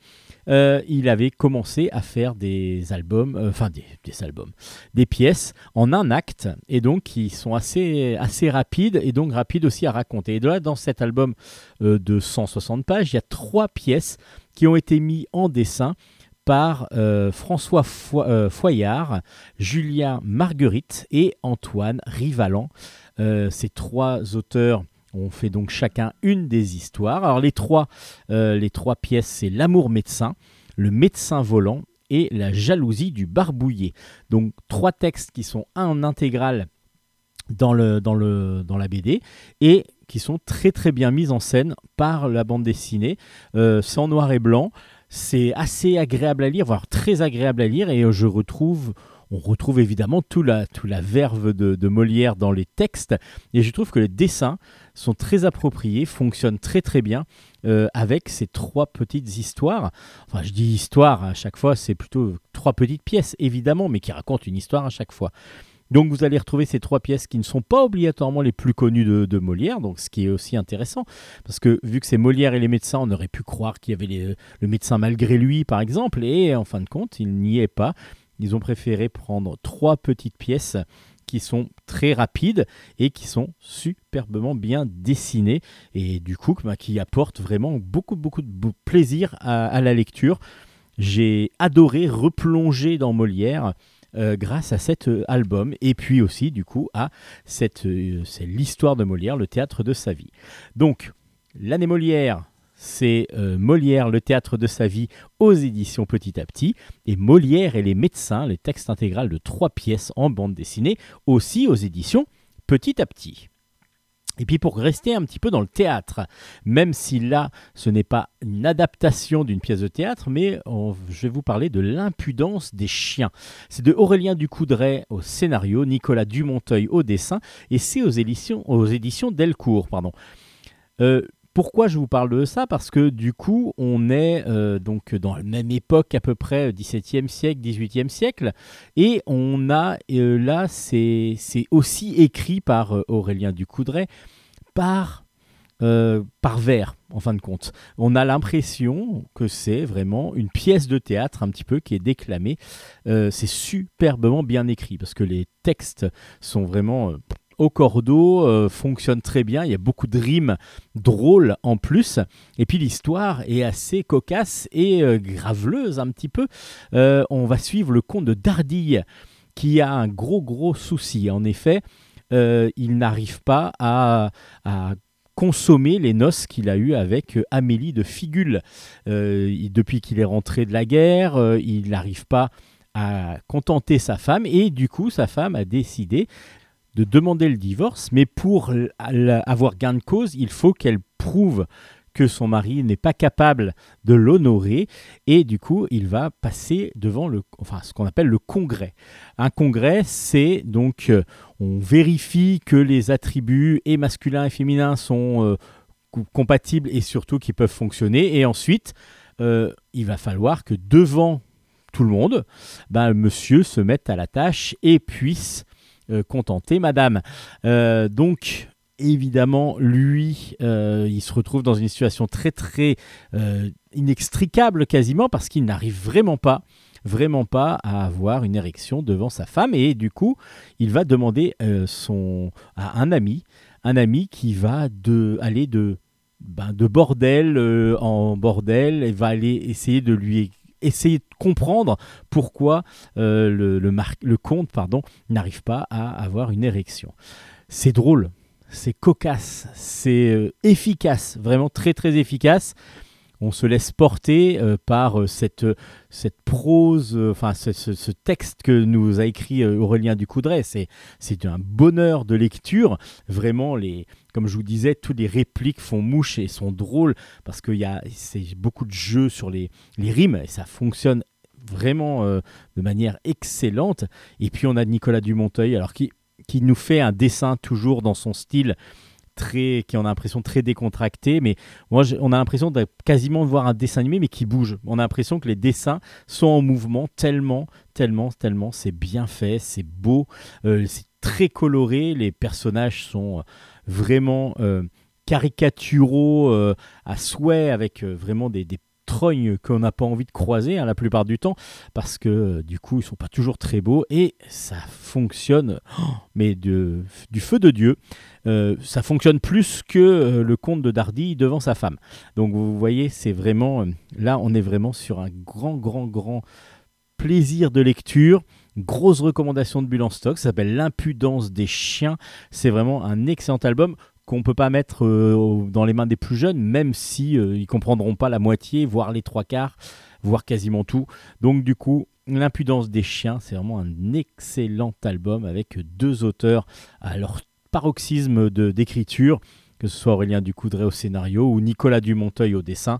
Euh, il avait commencé à faire des albums, euh, enfin des, albums, des pièces en un acte, et donc qui sont assez, assez rapides, et donc rapides aussi à raconter. Et de là, dans cet album, euh, de 160 pages, il y a trois pièces qui ont été mises en dessin par François Fo- Foyard, Julien Marguerite et Antoine Rivalan. Ces trois auteurs ont fait donc chacun une des histoires. Alors les trois, euh, les trois pièces, c'est L'amour médecin, Le médecin volant et La jalousie du barbouillé. Donc trois textes qui sont un en intégrale dans, le, dans, la BD et qui sont très très bien mis en scène par la bande dessinée. Euh, c'est en noir et blanc, c'est assez agréable à lire, voire très agréable à lire, et euh, je retrouve, on retrouve évidemment tout la, verve de Molière dans les textes, et je trouve que les dessins sont très appropriés, fonctionnent très très bien euh, avec ces trois petites histoires. Enfin, je dis histoire à chaque fois, c'est plutôt trois petites pièces évidemment, mais qui racontent une histoire à chaque fois. Donc vous allez retrouver ces trois pièces qui ne sont pas obligatoirement les plus connues de, Molière, donc ce qui est aussi intéressant, parce que vu que c'est Molière et les médecins, on aurait pu croire qu'il y avait les- le médecin malgré lui, par exemple, et en fin de compte, il n'y est pas. Ils ont préféré prendre trois petites pièces qui sont très rapides et qui sont superbement bien dessinées, et du coup, bah, qui apportent vraiment beaucoup, beaucoup de plaisir à- la lecture. J'ai adoré replonger dans Molière euh, grâce à cet euh, album et puis aussi du coup à cette euh, l'histoire de Molière, le théâtre de sa vie. Donc l'année Molière, c'est euh, Molière, le théâtre de sa vie aux éditions Petit à Petit et Molière et les médecins, les textes intégral de trois pièces en bande dessinée aussi aux éditions Petit à Petit. Et puis pour rester un petit peu dans le théâtre, même si là ce n'est pas une adaptation d'une pièce de théâtre, mais je vais vous parler de l'impudence des chiens. C'est de Aurélien Ducoudray au scénario, Nicolas Dumonteuil au dessin, et c'est aux éditions, aux éditions Delcourt. Pardon. Euh, pourquoi je vous parle de ça? Parce que du coup, on est euh, donc dans la même époque à peu près, 17e siècle, 18e siècle, et on a euh, là, c'est aussi écrit par euh, Aurélien Ducoudray, par euh, par vers, en fin de compte. On a l'impression que c'est vraiment une pièce de théâtre un petit peu qui est déclamée. Euh, c'est superbement bien écrit parce que les textes sont vraiment euh, au cordeau, euh, fonctionnent très bien. Il y a beaucoup de rimes drôles en plus. Et puis l'histoire est assez cocasse et euh, graveleuse un petit peu. Euh, on va suivre le conte de Dardille qui a un gros gros souci. En effet, il n'arrive pas à, consommer les noces qu'il a eues avec Amélie de Figule. Depuis qu'il est rentré de la guerre, il n'arrive pas à contenter sa femme et du coup sa femme a décidé de demander le divorce, mais pour avoir gain de cause, il faut qu'elle prouve que son mari n'est pas capable de l'honorer et du coup il va passer devant le enfin ce qu'on appelle le congrès. Un congrès c'est donc euh, on vérifie que les attributs et masculins et féminins sont euh, co- compatibles et surtout qu'ils peuvent fonctionner et ensuite euh, il va falloir que devant tout le monde ben, monsieur se mette à la tâche et puisse contenter madame. Euh, donc évidemment, lui, euh, il se retrouve dans une situation très très euh, inextricable quasiment parce qu'il n'arrive vraiment pas, vraiment pas à avoir une érection devant sa femme et du coup, il va demander euh, à un ami, un ami qui va de aller de ben, de bordel euh, en bordel et va aller essayer de lui essayer de comprendre pourquoi euh, le, le, le comte pardon, n'arrive pas à avoir une érection. C'est drôle, c'est cocasse, c'est euh, efficace, vraiment très très efficace. On se laisse porter euh, par euh, cette, cette prose, euh, enfin ce, ce- texte que nous a écrit euh, Aurélien Ducoudray. C'est, c'est un bonheur de lecture. Vraiment, les, comme je vous disais, toutes les répliques font mouche et sont drôles parce qu'il y a c'est beaucoup de jeux sur les, les rimes et ça fonctionne vraiment euh, de manière excellente. Et puis on a Nicolas Dumonteuil, alors qui, qui nous fait un dessin toujours dans son style qui on a l'impression très décontracté, mais moi on a l'impression de quasiment voir un dessin animé mais qui bouge. On a l'impression que les dessins sont en mouvement tellement, tellement, tellement c'est bien fait, c'est beau, euh, c'est très coloré, les personnages sont euh, vraiment euh, caricaturaux à souhait avec vraiment des, des trognes qu'on n'a pas envie de croiser hein, la plupart du temps, parce que euh, du coup, ils sont pas toujours très beaux et ça fonctionne, oh, mais de, du feu de Dieu. Euh, ça fonctionne plus que euh, le conte de Dardy devant sa femme. Donc vous voyez, c'est vraiment, là, on est vraiment sur un grand, grand, grand plaisir de lecture. Grosse recommandation de Bulle en stock, ça s'appelle L'impudence des chiens. C'est vraiment un excellent album qu'on peut pas mettre euh, dans les mains des plus jeunes, même si euh, ils comprendront pas la moitié, voire les trois quarts, voire quasiment tout. Donc du coup, L'impudence des chiens, c'est vraiment un excellent album avec deux auteurs à leur paroxysme d'écriture, que ce soit Aurélien Ducoudray au scénario ou Nicolas Dumonteuil au dessin.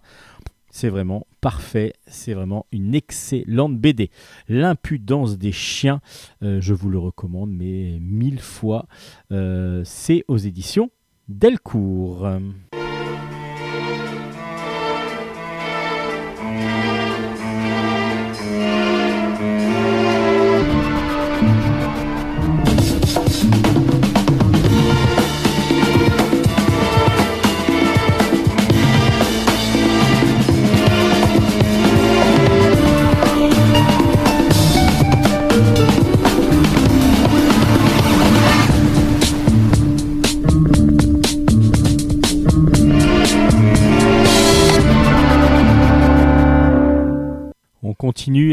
C'est vraiment parfait, c'est vraiment une excellente BD. L'impudence des chiens, euh, je vous le recommande, mais mille fois. Euh, c'est aux éditions Delcourt.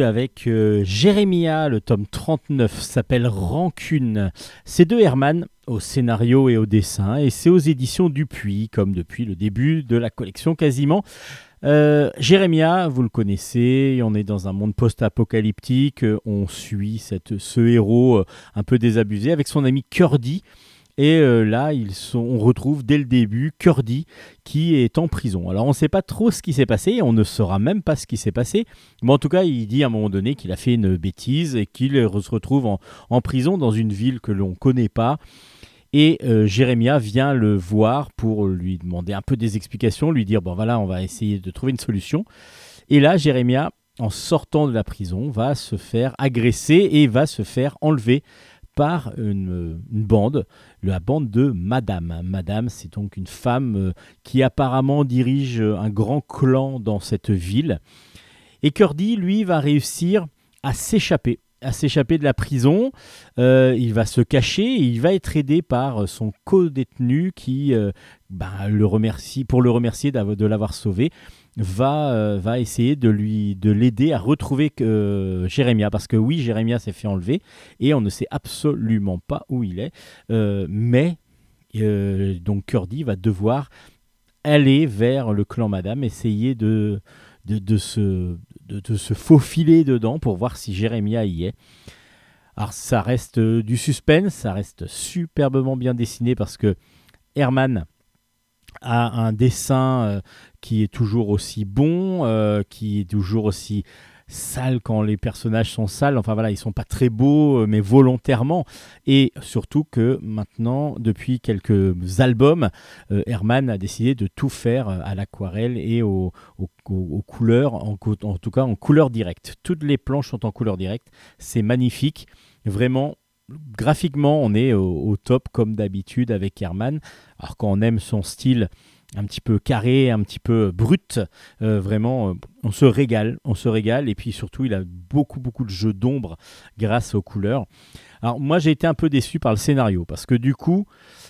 Avec euh, Jérémia, le tome 39 s'appelle Rancune. C'est de Herman au scénario et au dessin et c'est aux éditions Dupuis, comme depuis le début de la collection quasiment. Euh, Jérémia, vous le connaissez, on est dans un monde post-apocalyptique, euh, on suit ce héros un peu désabusé avec son ami Curdy. Et euh, là, ils sont, on retrouve dès le début Curdy qui est en prison. Alors on ne sait pas trop ce qui s'est passé, on ne saura même pas ce qui s'est passé, mais en tout cas il dit à un moment donné qu'il a fait une bêtise et qu'il se retrouve en, en prison dans une ville que l'on ne connaît pas. Et euh, Jérémia vient le voir pour lui demander un peu des explications, lui dire bon voilà on va essayer de trouver une solution. Et là Jérémia, en sortant de la prison, va se faire agresser et va se faire enlever par une, une bande, la bande de Madame. Madame, c'est donc une femme euh, qui apparemment dirige un grand clan dans cette ville. Et Curdy, lui, va réussir à s'échapper à s'échapper de la prison, Euh, il va se cacher et il va être aidé par son co-détenu qui, euh, bah, le remercie, pour le remercier de l'avoir sauvé, va, euh, va essayer de lui de l'aider à retrouver euh, Jérémia. Parce que oui Jérémia s'est fait enlever et on ne sait absolument pas où il est. Euh, mais euh, donc Curdy va devoir aller vers le clan Madame essayer de de, se de, de se faufiler dedans pour voir si Jérémia y est. Alors ça reste du suspense ça reste superbement bien dessiné parce que Herman a un dessin euh, qui est toujours aussi bon, euh, qui est toujours aussi sale quand les personnages sont sales. Enfin voilà, ils sont pas très beaux, euh, mais volontairement. Et surtout que maintenant, depuis quelques albums, Herman a décidé de tout faire à l'aquarelle et au- au- au- aux couleurs, en, en tout cas en couleur directe. Toutes les planches sont en couleur directe. C'est magnifique. Vraiment, graphiquement, on est au, top comme d'habitude avec Herman. Alors quand on aime son style un petit peu carré, un petit peu brut, euh, vraiment, euh, on se régale, on se régale. Et puis surtout, il a beaucoup, beaucoup de jeux d'ombre grâce aux couleurs. Alors moi, j'ai été un peu déçu par le scénario parce que du coup,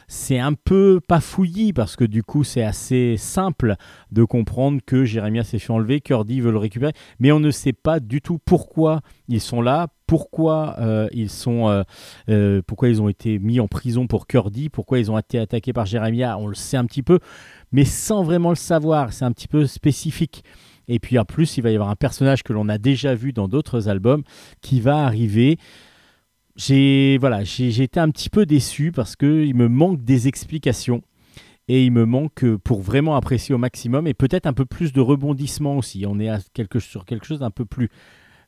c'est un peu pas fouillis parce que du coup, c'est assez simple de comprendre que Jérémia s'est fait enlever, Curdy veut le récupérer, mais on ne sait pas du tout pourquoi ils sont là, pourquoi euh, ils sont, euh, euh, pourquoi ils ont été mis en prison pour Curdy, pourquoi ils ont été attaqués par Jérémia, on le sait un petit peu, mais sans vraiment le savoir, c'est un petit peu spécifique. Et puis en plus, il va y avoir un personnage que l'on a déjà vu dans d'autres albums qui va arriver. J'ai voilà, j'ai été un petit peu déçu parce que il me manque des explications et il me manque pour vraiment apprécier au maximum et peut-être un peu plus de rebondissement aussi. On est sur quelque chose d'un peu plus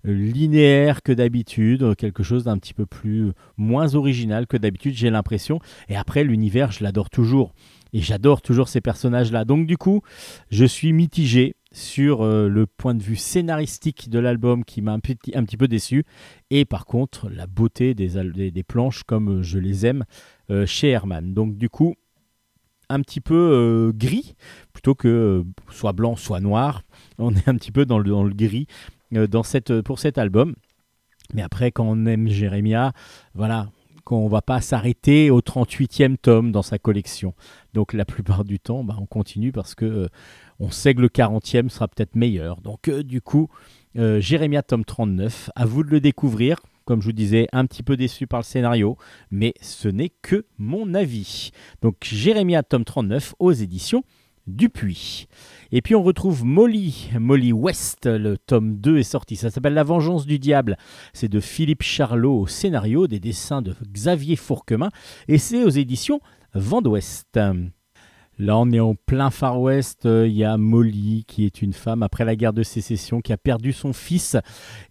linéaire que d'habitude, quelque chose d'un petit peu plus moins original que d'habitude, j'ai l'impression. Et après, l'univers, je l'adore toujours. Et j'adore toujours ces personnages-là. Donc du coup, je suis mitigé sur euh, le point de vue scénaristique de l'album qui m'a un petit, un petit peu déçu. Et par contre, la beauté des, des, des planches comme euh, je les aime euh, chez Herman. Donc du coup, un petit peu gris, plutôt que soit blanc, soit noir. On est un petit peu dans le, dans le gris dans cette, pour cet album. Mais après, quand on aime Jérémia, voilà, qu'on va pas s'arrêter au 38e tome dans sa collection. Donc la plupart du temps, bah, on continue parce que euh, on sait que le 40e sera peut-être meilleur. Donc euh, du coup, euh, Jérémia tome 39, à vous de le découvrir. Comme je vous disais, un petit peu déçu par le scénario, mais ce n'est que mon avis. Donc Jérémia tome 39 aux éditions Dupuis. Et puis on retrouve Molly, Molly West, le tome 2 est sorti, ça s'appelle La vengeance du diable, c'est de Philippe Charlot au scénario, des dessins de Xavier Fourquemin, et c'est aux éditions Vent d'Ouest. Là, on est en plein Far West. euh, Il y a Molly, qui est une femme après la guerre de sécession, qui a perdu son fils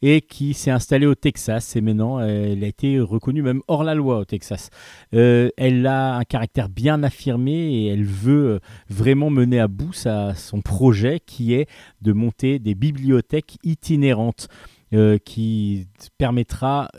et qui s'est installée au Texas. Et maintenant, elle a été reconnue même hors la loi au Texas. Euh, elle a un caractère bien affirmé et elle veut euh, vraiment mener à bout son projet qui est de monter des bibliothèques itinérantes qui permettra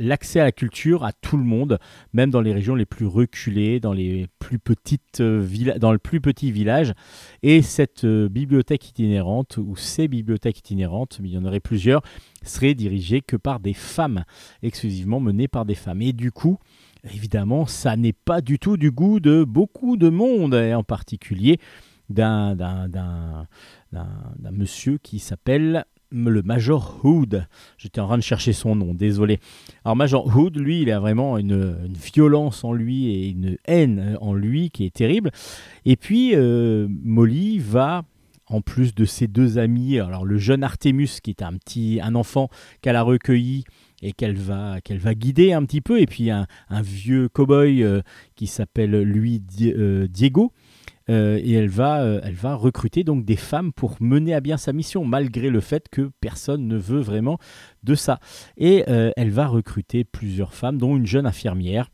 l'accès à la culture à tout le monde, même dans les régions les plus reculées, dans les plus petites euh, villas, dans le plus petit village. Et cette euh, bibliothèque itinérante ou ces bibliothèques itinérantes, mais il y en aurait plusieurs, seraient dirigées que par des femmes, exclusivement menées par des femmes. Et du coup, évidemment, ça n'est pas du tout du goût de beaucoup de monde, et en particulier d'un monsieur qui s'appelle le Major Hood. J'étais en train de chercher son nom, désolé. Alors Major Hood, lui, il a vraiment une, violence en lui et une haine en lui qui est terrible. Et puis euh, Molly va, en plus de ses deux amis, alors le jeune Artemus qui est un petit, un enfant qu'elle a recueilli et qu'elle va, va guider un petit peu, et puis un, vieux cow-boy euh, qui s'appelle lui euh, Diego. Euh, et elle va, euh, elle va recruter donc des femmes pour mener à bien sa mission, malgré le fait que personne ne veut vraiment de ça. Et euh, elle va recruter plusieurs femmes, dont une jeune infirmière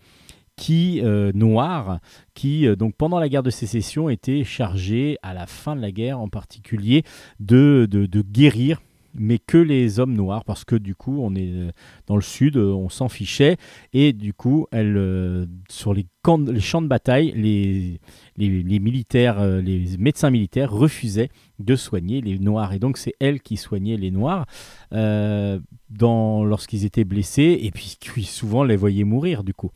qui noire, qui donc pendant la guerre de sécession était chargée à la fin de la guerre en particulier de, de, guérir mais que les hommes noirs parce que du coup on est dans le sud on s'en fichait et du coup elle sur les champs de bataille les les, militaires euh, les médecins militaires refusaient de soigner les noirs. Et donc c'est elle qui soignait les noirs euh, lorsqu'ils étaient blessés et puis qui souvent les voyait mourir du coup.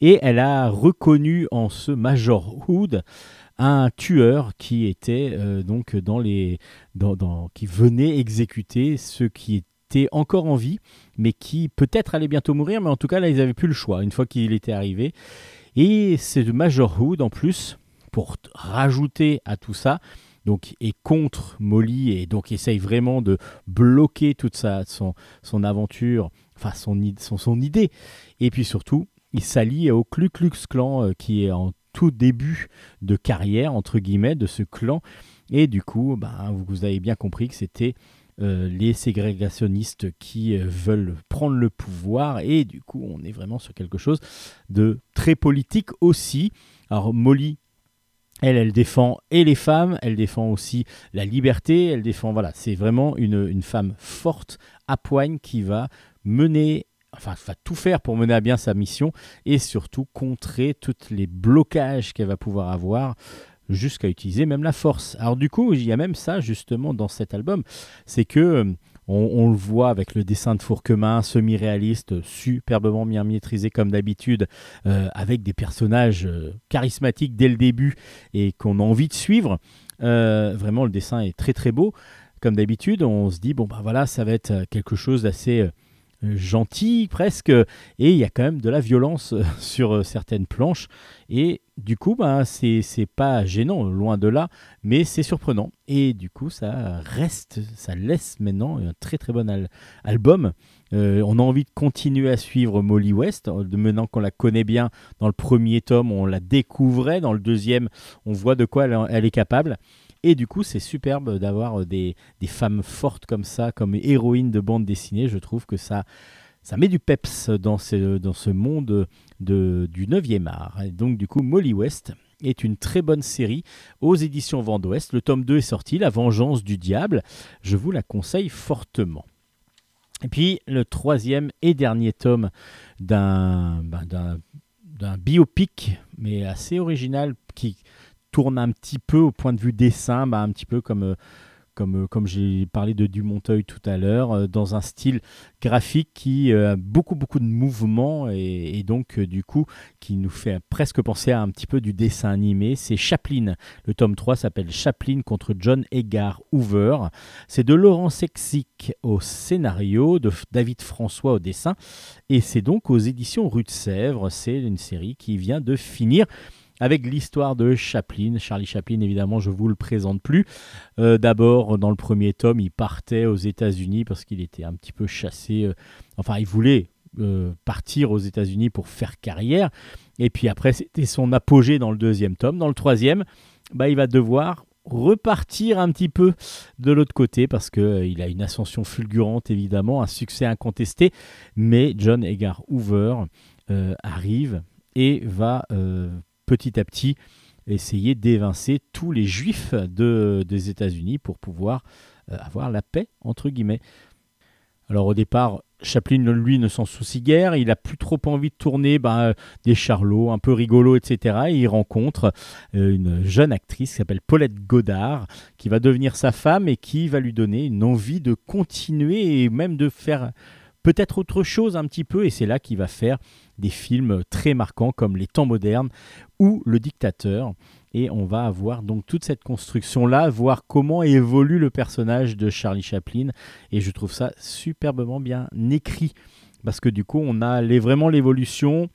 Et elle a reconnu en ce Major Hood un tueur qui était euh, donc dans les qui venait exécuter ceux qui étaient encore en vie mais qui peut-être allaient bientôt mourir mais en tout cas là ils avaient plus le choix une fois qu'il était arrivé. Et c'est de Major Hood en plus pour rajouter à tout ça. Donc est contre Molly et donc essaye vraiment de bloquer toute sa son, son aventure enfin son, son, son idée. Et puis surtout il s'allie au Ku Klux Klan euh, qui est en tout début de carrière entre guillemets de ce clan. Et du coup ben, vous, vous avez bien compris que c'était euh, les ségrégationnistes qui euh, veulent prendre le pouvoir. Et du coup on est vraiment sur quelque chose de très politique aussi. Alors Molly elle, elle défend et les femmes, elle défend aussi la liberté, elle défend, voilà, c'est vraiment une, femme forte, à poigne, qui va mener, enfin, va tout faire pour mener à bien sa mission et surtout contrer tous les blocages qu'elle va pouvoir avoir jusqu'à utiliser même la force. Alors du coup, il y a même ça justement dans cet album, c'est que euh, on, le voit avec le dessin de Fourquemin, semi-réaliste, superbement bien maîtrisé comme d'habitude, euh, avec des personnages euh, charismatiques dès le début et qu'on a envie de suivre. Euh, vraiment, le dessin est très très beau. Comme d'habitude, on se dit, bon, bah voilà, ça va être quelque chose d'assez gentil presque, et il y a quand même de la violence euh, sur euh, certaines planches. Et du coup, bah, c'est pas gênant, loin de là, mais c'est surprenant. Et du coup, ça reste, ça laisse maintenant un très très bon al- album. Euh, on a envie de continuer à suivre Molly West, maintenant qu'on la connaît bien. Dans le premier tome, on la découvrait. Dans le deuxième, on voit de quoi elle est capable. Et du coup, c'est superbe d'avoir euh, des, femmes fortes comme ça, comme héroïnes de bande dessinée. Je trouve que ça, ça met du peps dans ce, monde de, du 9e art. Et donc, du coup, Molly West est une très bonne série aux éditions Vent d'Ouest. Le tome 2 est sorti, La vengeance du diable. Je vous la conseille fortement. Et puis, le troisième et dernier tome d'un d'un biopic, mais assez original, qui tourne un petit peu au point de vue dessin, bah, un petit peu comme, euh, comme, euh, comme j'ai parlé de Dumonteuil tout à l'heure, euh, dans un style graphique qui a beaucoup beaucoup de mouvements et, donc du coup qui nous fait presque penser à un petit peu du dessin animé. C'est Chaplin. Le tome 3 s'appelle Chaplin contre John Edgar Hoover. C'est de Laurent Sexic au scénario, de David François au dessin et c'est donc aux éditions Rue de Sèvres. C'est une série qui vient de finir avec l'histoire de Chaplin. Charlie Chaplin, évidemment, je vous le présente plus. Euh, D'abord, dans le premier tome, il partait aux États-Unis parce qu'il était un petit peu chassé. euh, enfin, il voulait euh, partir aux États-Unis pour faire carrière. Et puis après, c'était son apogée dans le deuxième tome. Dans le troisième, bah, il va devoir repartir un petit peu de l'autre côté parce que euh, il a une ascension fulgurante évidemment, un succès incontesté, mais John Edgar Hoover arrive et va petit à petit essayer d'évincer tous les juifs de- des États-Unis pour pouvoir euh, avoir la paix, entre guillemets. Alors au départ, Chaplin, lui, ne s'en soucie guère. Il a plus trop envie de tourner ben, euh, des charlots un peu rigolos, etc. Et il rencontre euh, une jeune actrice qui s'appelle Paulette Godard, qui va devenir sa femme et qui va lui donner une envie de continuer et même de faire peut-être autre chose un petit peu. Et c'est là qu'il va faire des films très marquants comme Les Temps modernes ou Le Dictateur. Et on va avoir donc toute cette construction-là, voir comment évolue le personnage de Charlie Chaplin. Et je trouve ça superbement bien écrit. Parce que du coup, on a vraiment l'évolution,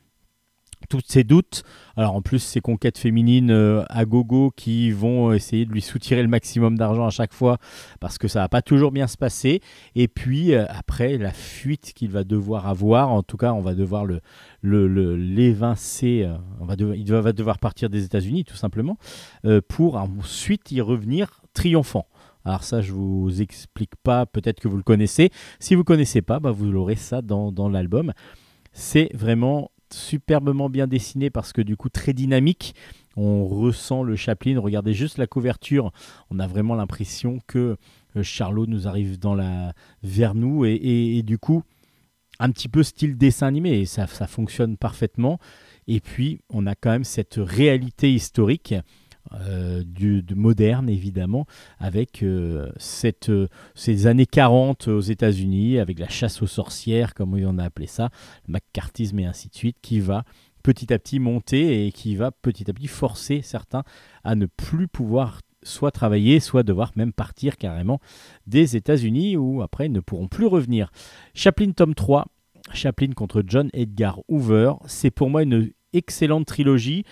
tous ses doutes. Alors en plus, ces conquêtes féminines euh, à gogo qui vont essayer de lui soutirer le maximum d'argent à chaque fois parce que ça va pas toujours bien se passer. Et puis euh, après, la fuite qu'il va devoir avoir, en tout cas, on va devoir le l'évincer. euh, on va il va devoir partir des États-Unis tout simplement pour ensuite y revenir triomphant. Alors ça, je vous explique pas. Peut-être que vous le connaissez. Si vous connaissez pas, bah, vous l'aurez ça dans, dans l'album. C'est vraiment superbement bien dessiné parce que du coup très dynamique. On ressent le Chaplin. Regardez juste la couverture. On a vraiment l'impression que euh, Charlot nous arrive dans la vers nous et, du coup un petit peu style dessin animé ça, ça fonctionne parfaitement. Et puis on a quand même cette réalité historique euh, du, de moderne évidemment avec euh, euh, ces années 40 aux États-Unis avec la chasse aux sorcières comme on a appelé ça, le McCarthyisme et ainsi de suite qui va petit à petit monter et qui va petit à petit forcer certains à ne plus pouvoir soit travailler, soit devoir même partir carrément des États-Unis où après ils ne pourront plus revenir. Chaplin tome 3, Chaplin contre John Edgar Hoover, c'est pour moi une excellente trilogie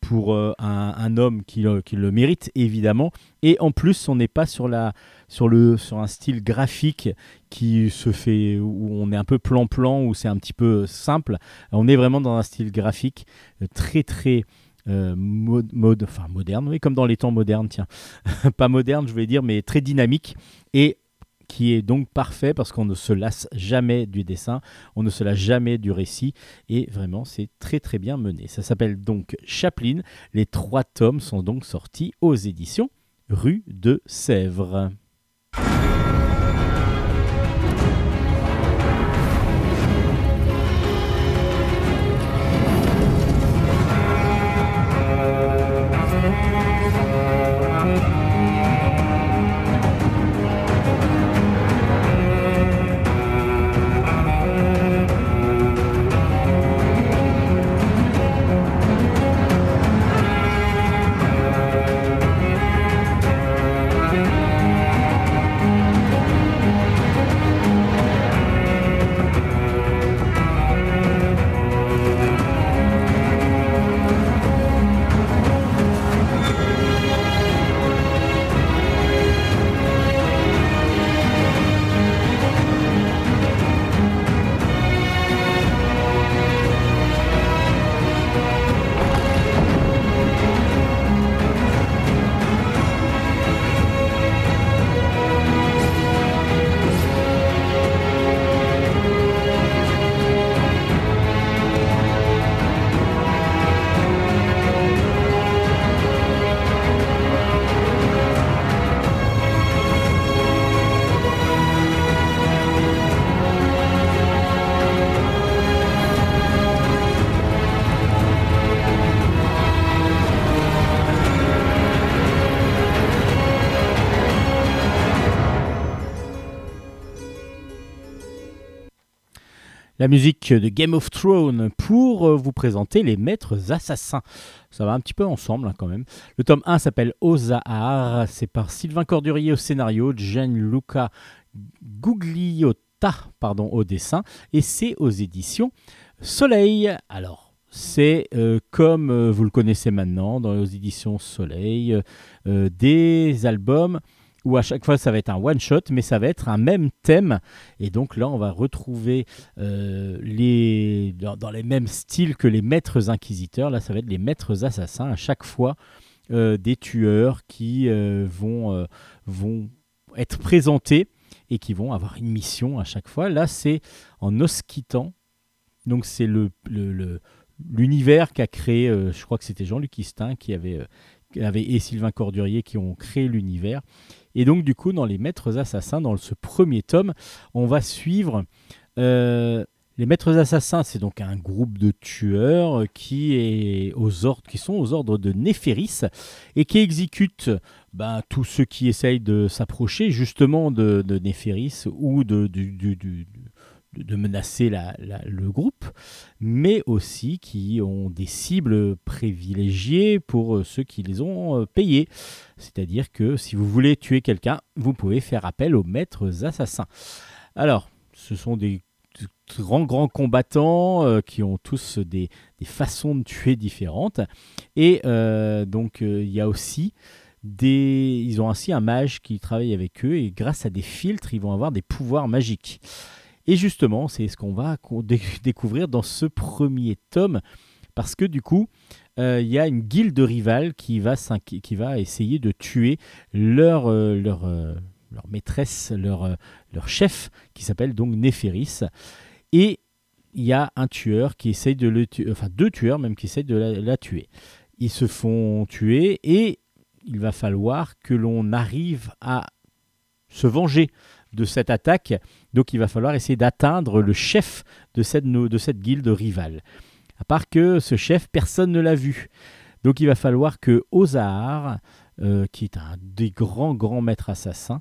pour euh, un, homme qui, le- mérite évidemment. Et en plus on n'est pas sur la sur le sur un style graphique qui se fait où on est un peu plan-plan où c'est un petit peu simple. On est vraiment dans un style graphique euh, très très euh, mode, mode- enfin moderne, oui, comme dans les temps modernes, tiens. Pas moderne, je vais dire, mais très dynamique. Et qui est donc parfait parce qu'on ne se lasse jamais du dessin, on ne se lasse jamais du récit et vraiment c'est très très bien mené. Ça s'appelle donc Chaplin. Les trois tomes sont donc sortis aux éditions Rue de Sèvres. La musique de Game of Thrones pour euh, vous présenter les maîtres assassins. Ça va un petit peu ensemble hein, quand même. Le tome 1 s'appelle Ozahar, c'est par Sylvain Cordurier au scénario, Gianluca Gugliotta pardon, au dessin, et c'est aux éditions Soleil. Alors, c'est euh, comme euh, vous le connaissez maintenant dans les éditions Soleil, des albums où à chaque fois ça va être un one shot, mais ça va être un même thème. Et donc là, on va retrouver euh, les, dans, les mêmes styles que les maîtres inquisiteurs. Là, ça va être les maîtres assassins à chaque fois. euh, des tueurs qui euh, vont, vont être présentés et qui vont avoir une mission à chaque fois. Là, c'est en Osquitan. Donc, c'est le, l'univers qu'a créé, je crois que c'était Jean-Luc Istin qui avait, et Sylvain Cordurier qui ont créé l'univers. Et donc, du coup, dans Les Maîtres Assassins, dans ce premier tome, on va suivre. euh, les Maîtres Assassins, c'est donc un groupe de tueurs qui, sont aux ordres de Néphéris et qui exécutent ben, tous ceux qui essayent de s'approcher justement de, Néphéris ou de, de- menacer le groupe, mais aussi qui ont des cibles privilégiées pour euh, ceux qui les ont euh, payés. C'est-à-dire que si vous voulez tuer quelqu'un, vous pouvez faire appel aux maîtres assassins. Alors, ce sont des grands, grands combattants euh, qui ont tous des, des façons de tuer différentes. Et donc, il y a aussi des... Ils ont ainsi un mage qui travaille avec eux et grâce à des filtres, ils vont avoir des pouvoirs magiques. Et justement, c'est ce qu'on va co- dé- découvrir dans ce premier tome, parce que du coup, euh, il y a une guilde rivale qui va, qui va essayer de tuer leur, euh, euh, maîtresse, leur, chef, qui s'appelle donc Néphéris. Et il y a un tueur qui essaye de le tuer, enfin deux tueurs même qui essayent de la tuer. Ils se font tuer et il va falloir que l'on arrive à se venger de cette attaque. Donc il va falloir essayer d'atteindre le chef de cette, de cette guilde rivale. À part que ce chef, personne ne l'a vu. Donc il va falloir que Ozahar, euh, qui est un des grands, grands maîtres assassins,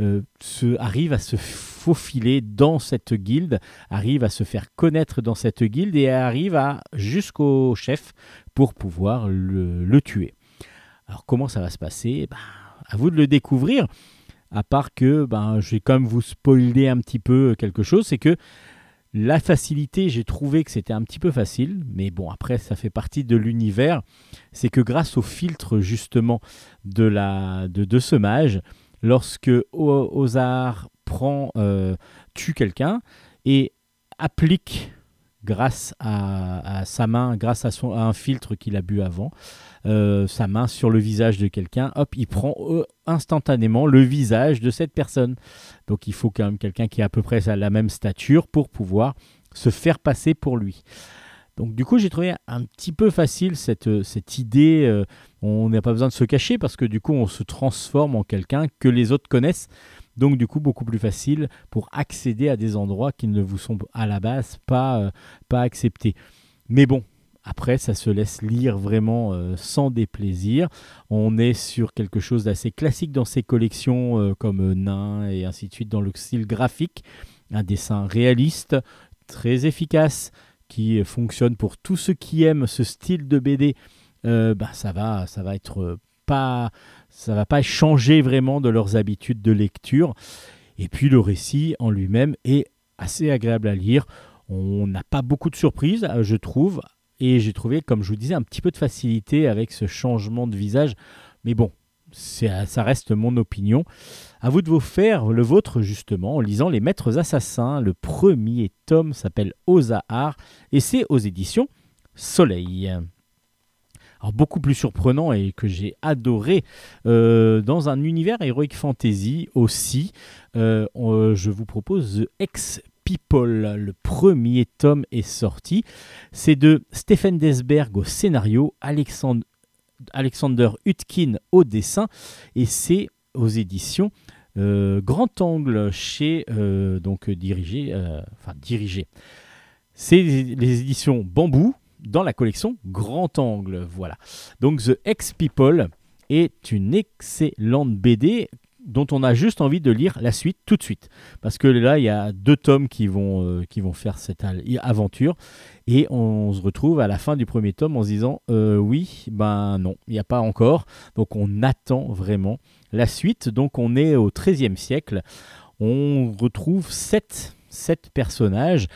euh, se, arrive à se faufiler dans cette guilde, arrive à se faire connaître dans cette guilde et arrive à jusqu'au chef pour pouvoir le, le tuer. Alors comment ça va se passer? Ben, À vous de le découvrir. À part que ben, je vais quand même vous spoiler un petit peu quelque chose, c'est que la facilité, j'ai trouvé que c'était un petit peu facile, mais bon, après, ça fait partie de l'univers. C'est que grâce au filtre, justement, de, la, de, de ce mage, lorsque Ozar prend, euh, tue quelqu'un et applique, grâce à, sa main, grâce à, son, à un filtre qu'il a bu avant, euh, sa main sur le visage de quelqu'un, hop, il prend euh, instantanément le visage de cette personne. Donc il faut quand même quelqu'un qui a à peu près la même stature pour pouvoir se faire passer pour lui. Donc du coup j'ai trouvé un petit peu facile cette, euh, cette idée, on n'a pas besoin de se cacher parce que du coup on se transforme en quelqu'un que les autres connaissent. Donc du coup beaucoup plus facile pour accéder à des endroits qui ne vous sont à la base pas, euh, pas acceptés. Mais bon, après, ça se laisse lire vraiment euh, sans déplaisir. On est sur quelque chose d'assez classique dans ces collections euh, comme Nain et ainsi de suite dans le style graphique. Un dessin réaliste, très efficace, qui fonctionne pour tous ceux qui aiment ce style de BD. Bah, ça va, ça va être pas, ça va pas changer vraiment de leurs habitudes de lecture. Et puis le récit en lui-même est assez agréable à lire. On n'a pas beaucoup de surprises, euh, je trouve. Et j'ai trouvé, comme je vous disais, un petit peu de facilité avec ce changement de visage. Mais bon, c'est- ça reste mon opinion. À vous de vous faire le vôtre, justement, en lisant Les Maîtres Assassins. Le premier tome s'appelle Ozahar et c'est aux éditions Soleil. Beaucoup plus surprenant et que j'ai adoré euh, dans un univers Heroic Fantasy aussi. euh, on- je vous propose The Ex People. Le premier tome est sorti. C'est de Stephen Desberg au scénario, Alexandre, Alexander Hutkin au dessin, et c'est aux éditions euh, Grand Angle chez euh, donc dirigé, euh, enfin dirigé. C'est les éditions Bambou dans la collection Grand Angle. Voilà. Donc The Ex People est une excellente BD dont on a juste envie de lire la suite tout de suite. Parce que là, il y a deux tomes qui vont, euh, qui vont faire cette aventure. Et on se retrouve à la fin du premier tome en se disant euh, oui, ben non, il n'y a pas encore. Donc on attend vraiment la suite. Donc on est au XIIIe siècle. On retrouve sept, sept personnages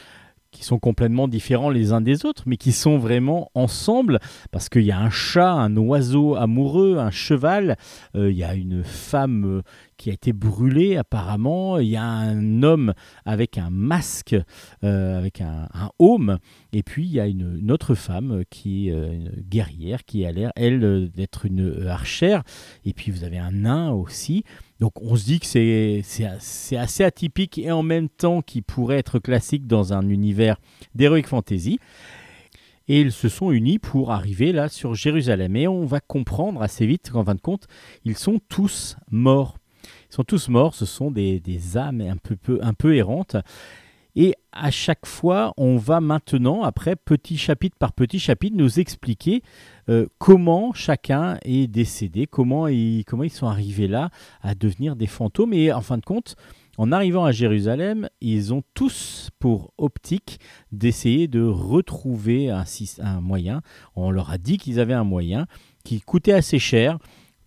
qui sont complètement différents les uns des autres, mais qui sont vraiment ensemble, parce qu'il y a un chat, un oiseau amoureux, un cheval, euh, il y a une femme euh, qui a été brûlée apparemment, il y a un homme avec un masque, euh, avec un, un aume, et puis il y a une, autre femme qui est une guerrière, qui a l'air, elle, d'être une archère, et puis vous avez un nain aussi. Donc on se dit que c'est assez atypique et en même temps qui pourrait être classique dans un univers d'heroic fantasy. Et ils se sont unis pour arriver là sur Jérusalem. Et on va comprendre assez vite qu'en fin de compte, ils sont tous morts. Ils sont tous morts, ce sont des, âmes un peu errantes. Et à chaque fois, on va maintenant, après petit chapitre par petit chapitre, nous expliquer euh, comment chacun est décédé, comment ils, comment ils sont arrivés là à devenir des fantômes. Et en fin de compte, en arrivant à Jérusalem, ils ont tous pour optique d'essayer de retrouver un, moyen. On leur a dit qu'ils avaient un moyen qui coûtait assez cher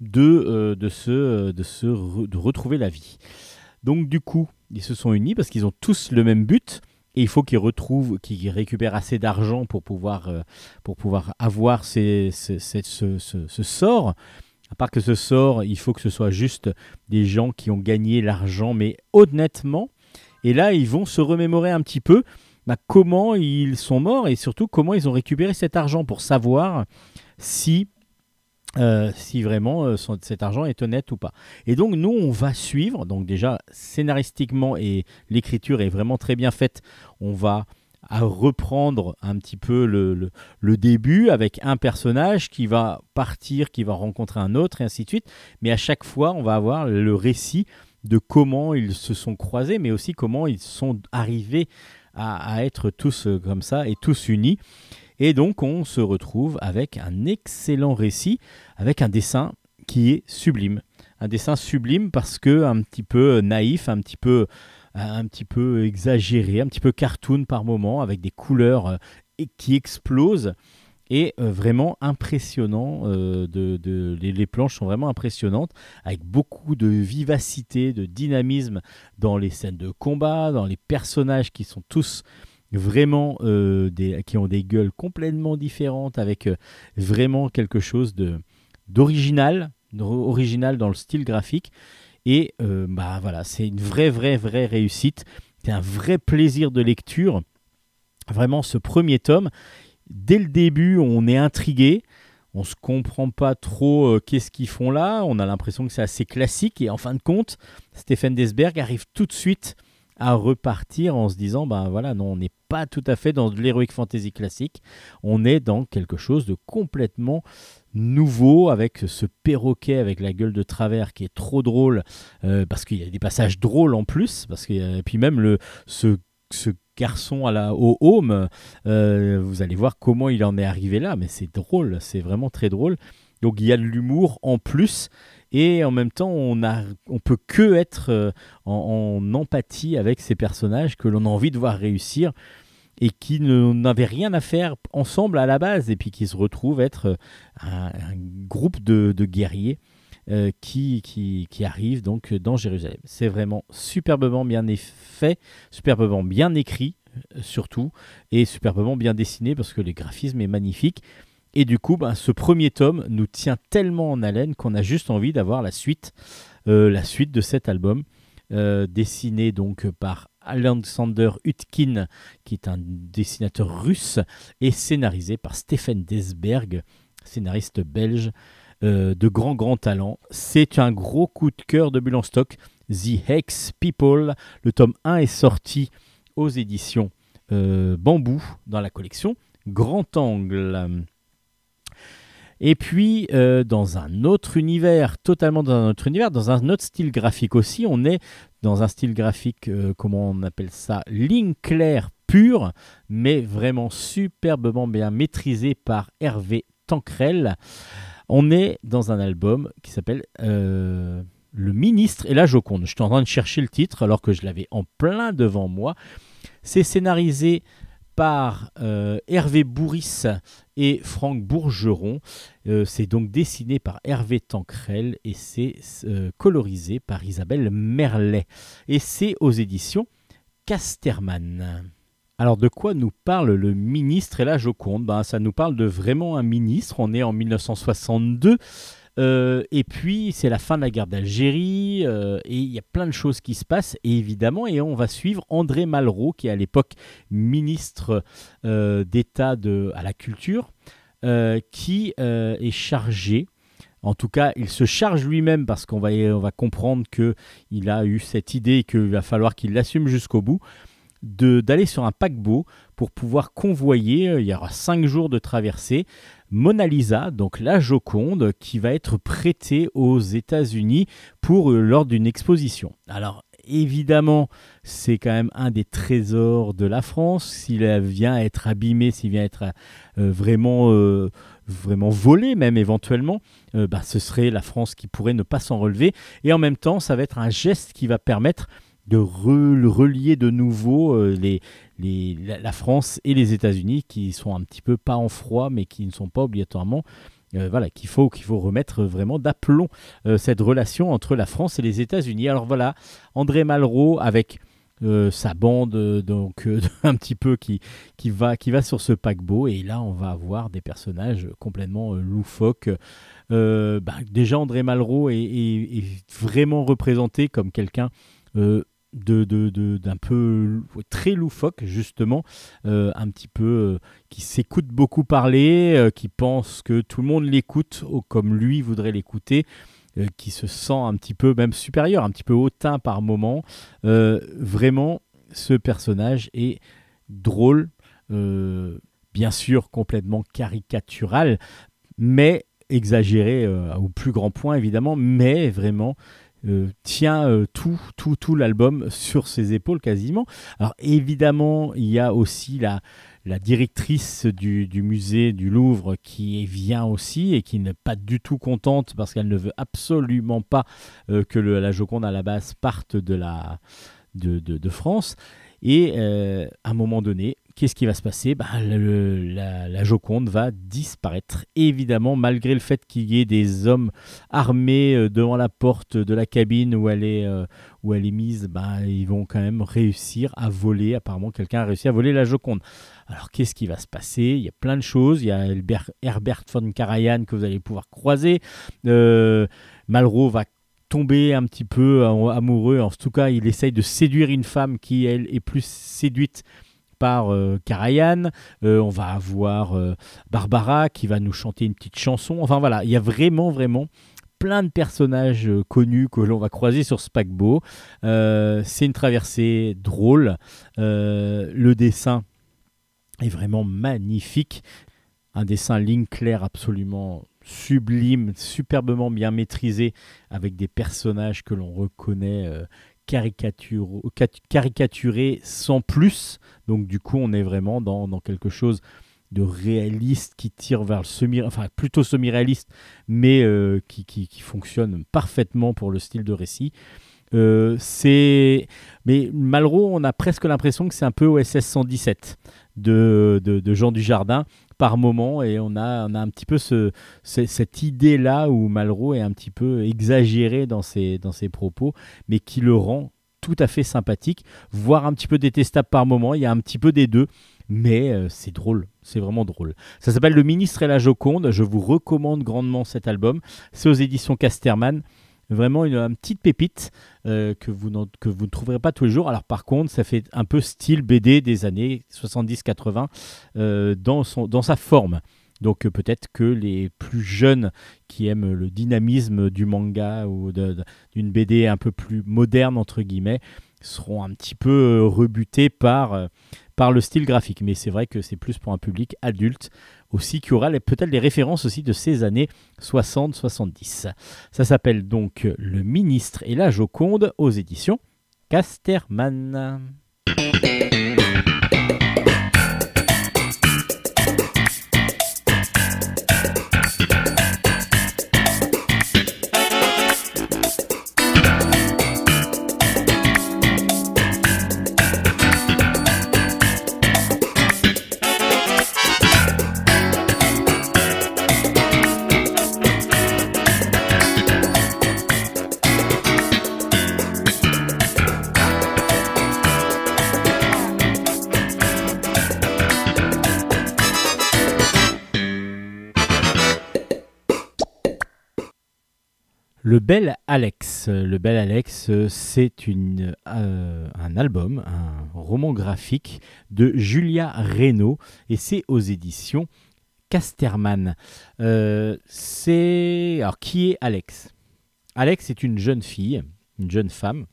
de, euh, de retrouver la vie. Donc du coup, ils se sont unis parce qu'ils ont tous le même but. Et il faut qu'ils retrouvent, qu'ils récupèrent assez d'argent pour pouvoir, euh, pour pouvoir avoir ce sort. À part que ce sort, il faut que ce soit juste des gens qui ont gagné l'argent, mais honnêtement. Et là, ils vont se remémorer un petit peu bah, comment ils sont morts et surtout comment ils ont récupéré cet argent pour savoir si, euh, si vraiment euh, cet argent est honnête ou pas. Et donc, nous, on va suivre. Donc, déjà, scénaristiquement, et l'écriture est vraiment très bien faite. On va à reprendre un petit peu le, début avec un personnage qui va partir, qui va rencontrer un autre, et ainsi de suite. Mais à chaque fois, on va avoir le récit de comment ils se sont croisés, mais aussi comment ils sont arrivés à, à être tous euh, comme ça et tous unis. Et donc, on se retrouve avec un excellent récit, avec un dessin qui est sublime. Un dessin sublime parce que un petit peu naïf, un petit peu, exagéré, un petit peu cartoon par moment, avec des couleurs euh, qui explosent. Et euh, vraiment impressionnant, euh, les planches sont vraiment impressionnantes, avec beaucoup de vivacité, de dynamisme dans les scènes de combat, dans les personnages qui sont tous vraiment euh, des, qui ont des gueules complètement différentes, avec euh, vraiment quelque chose de d'original, d'or- original dans le style graphique. Et euh, bah voilà, c'est une vraie, vraie, vraie réussite. C'est un vrai plaisir de lecture. Vraiment, ce premier tome, dès le début, on est intrigué. On se comprend pas trop euh, qu'est-ce qu'ils font là. On a l'impression que c'est assez classique. Et en fin de compte, Stephen Desberg arrive tout de suite à repartir en se disant ben voilà, non, on n'est pas tout à fait dans de l'heroic fantasy classique. On est dans quelque chose de complètement nouveau avec ce perroquet avec la gueule de travers qui est trop drôle euh, parce qu'il y a des passages drôles en plus parce que puis même le ce, ce garçon à la au home euh, vous allez voir comment il en est arrivé là mais c'est drôle c'est vraiment très drôle donc il y a de l'humour en plus et en même temps on a on peut que être euh, en empathie avec ces personnages que l'on a envie de voir réussir et qui n'avaient rien à faire ensemble à la base et puis qui se retrouvent être euh, un, groupe de, de guerriers euh, qui, qui, qui arrivent donc dans Jérusalem. C'est vraiment superbement bien fait, superbement bien écrit euh, surtout, et superbement bien dessiné parce que le graphisme est magnifique. Et du coup, ben, ce premier tome nous tient tellement en haleine qu'on a juste envie d'avoir la suite, la suite de cet album, dessiné donc par Alexander Utkin, qui est un dessinateur russe, et scénarisé par Stephen Desberg, scénariste belge euh, de grand grand talent. C'est un gros coup de cœur de Bulle en stock. The Hex People, le tome 1 est sorti aux éditions euh, Bambou dans la collection Grand Angle. Et puis, euh, dans un autre univers, totalement dans un autre univers, dans un autre style graphique aussi, on est dans un style graphique, euh, comment on appelle ça, ligne claire pure, mais vraiment superbement bien maîtrisé par Hervé Tanquerel. On est dans un album qui s'appelle euh, Le ministre et la Joconde. Je suis en train de chercher le titre alors que je l'avais en plein devant moi. C'est scénarisé par euh, Hervé Bourris et Franck Bourgeron. Euh, c'est donc dessiné par Hervé Tancrel et c'est euh, colorisé par Isabelle Merlet. Et c'est aux éditions Casterman. Alors de quoi nous parle le ministre? Et la Joconde ben, Ça nous parle de vraiment un ministre. On est en 1962. Euh, et puis, c'est la fin de la guerre d'Algérie, euh, et il y a plein de choses qui se passent, et évidemment, et on va suivre André Malraux, qui est à l'époque ministre euh, d'État à la culture, qui est chargé. En tout cas, il se charge lui-même parce qu'on va, on va comprendre qu'il a eu cette idée et qu'il va falloir qu'il l'assume jusqu'au bout, d'aller sur un paquebot pour pouvoir convoyer, il y aura cinq jours de traversée, Mona Lisa, donc la Joconde, qui va être prêtée aux États-Unis pour euh, lors d'une exposition. Alors évidemment, c'est quand même un des trésors de la France. S'il vient être abîmé, s'il vient être euh, vraiment, euh, vraiment volé, même éventuellement, bah, ce serait la France qui pourrait ne pas s'en relever. Et en même temps, ça va être un geste qui va permettre de re- relier de nouveau euh, les, la, France et les États-Unis qui sont un petit peu pas en froid mais qui ne sont pas obligatoirement euh, voilà qu'il faut qu'il faut remettre vraiment d'aplomb euh, cette relation entre la France et les États-Unis. Alors voilà, André Malraux avec sa bande donc un petit peu qui qui va qui va sur ce paquebot et là on va avoir des personnages complètement loufoques. Bah, déjà André Malraux est, vraiment représenté comme quelqu'un de, de- de- d'un peu très loufoque justement, euh, un petit peu euh, qui s'écoute beaucoup parler, euh, qui pense que tout le monde l'écoute comme lui voudrait l'écouter, qui se sent un petit peu même supérieur, un petit peu hautain par moment. Vraiment, ce personnage est drôle, bien sûr complètement caricatural, mais exagéré au plus grand point évidemment, mais vraiment euh, tient euh, tout, tout, tout l'album sur ses épaules quasiment. Alors évidemment, il y a aussi la, la directrice du, du musée du Louvre qui vient aussi et qui n'est pas du tout contente parce qu'elle ne veut absolument pas euh, que le- la Joconde à la base parte de, la, de, de- France. Et à un moment donné, qu'est-ce qui va se passer? Bah, la, Joconde va disparaître. Évidemment, malgré le fait qu'il y ait des hommes armés euh, devant la porte de la cabine où elle est, euh, où elle est mise, bah, ils vont quand même réussir à voler. Apparemment, quelqu'un a réussi à voler la Joconde. Alors, qu'est-ce qui va se passer? Il y a plein de choses. Il y a Herbert, von Karajan que vous allez pouvoir croiser. Euh, Malraux va tomber un petit peu amoureux. En tout cas, il essaye de séduire une femme qui, elle, est plus séduite par euh. Euh, on va avoir euh, Barbara qui va nous chanter une petite chanson. Enfin voilà, il y a vraiment, vraiment plein de personnages connus que l'on va croiser sur ce paquebot. C'est une traversée drôle. Le dessin est vraiment magnifique. Un dessin ligne claire absolument sublime, superbement bien maîtrisé, avec des personnages que l'on reconnaît caricaturés sans plus. Donc du coup, on est vraiment dans, dans quelque chose de réaliste qui tire vers le semi, enfin plutôt semi-réaliste, mais euh, qui, qui- fonctionne parfaitement pour le style de récit. Euh, c'est mais Malraux, on a presque l'impression que c'est un peu OSS 117 de, de, de Jean Dujardin par moment et on a, on a un petit peu ce- cette idée là où Malraux est un petit peu exagéré dans ses, dans ses propos mais qui le rend tout à fait sympathique voire un petit peu détestable par moment il y a un petit peu des deux mais euh, c'est drôle, c'est vraiment drôle. Ça s'appelle Le ministre et la Joconde, je vous recommande grandement cet album. C'est aux éditions Casterman, vraiment une, petite pépite euh, que, vous que vous ne trouverez pas tous les jours. Alors par contre, ça fait un peu style BD des années 70-80 euh, dans, dans sa forme. Donc euh, peut-être que les plus jeunes qui aiment le dynamisme du manga ou d'une BD un peu plus moderne, entre guillemets, seront un petit peu euh, rebutés par, euh, par le style graphique. Mais c'est vrai que c'est plus pour un public adulte aussi qui aura peut-être les références aussi de ces années 60-70. Ça s'appelle donc Le ministre et la Joconde aux éditions Casterman. Le Bel Alex. C'est euh, un album, un roman graphique de Julia Reynaud et c'est aux éditions Casterman. Euh, c'est alors qui est Alex? Alex est une jeune fille, une jeune femme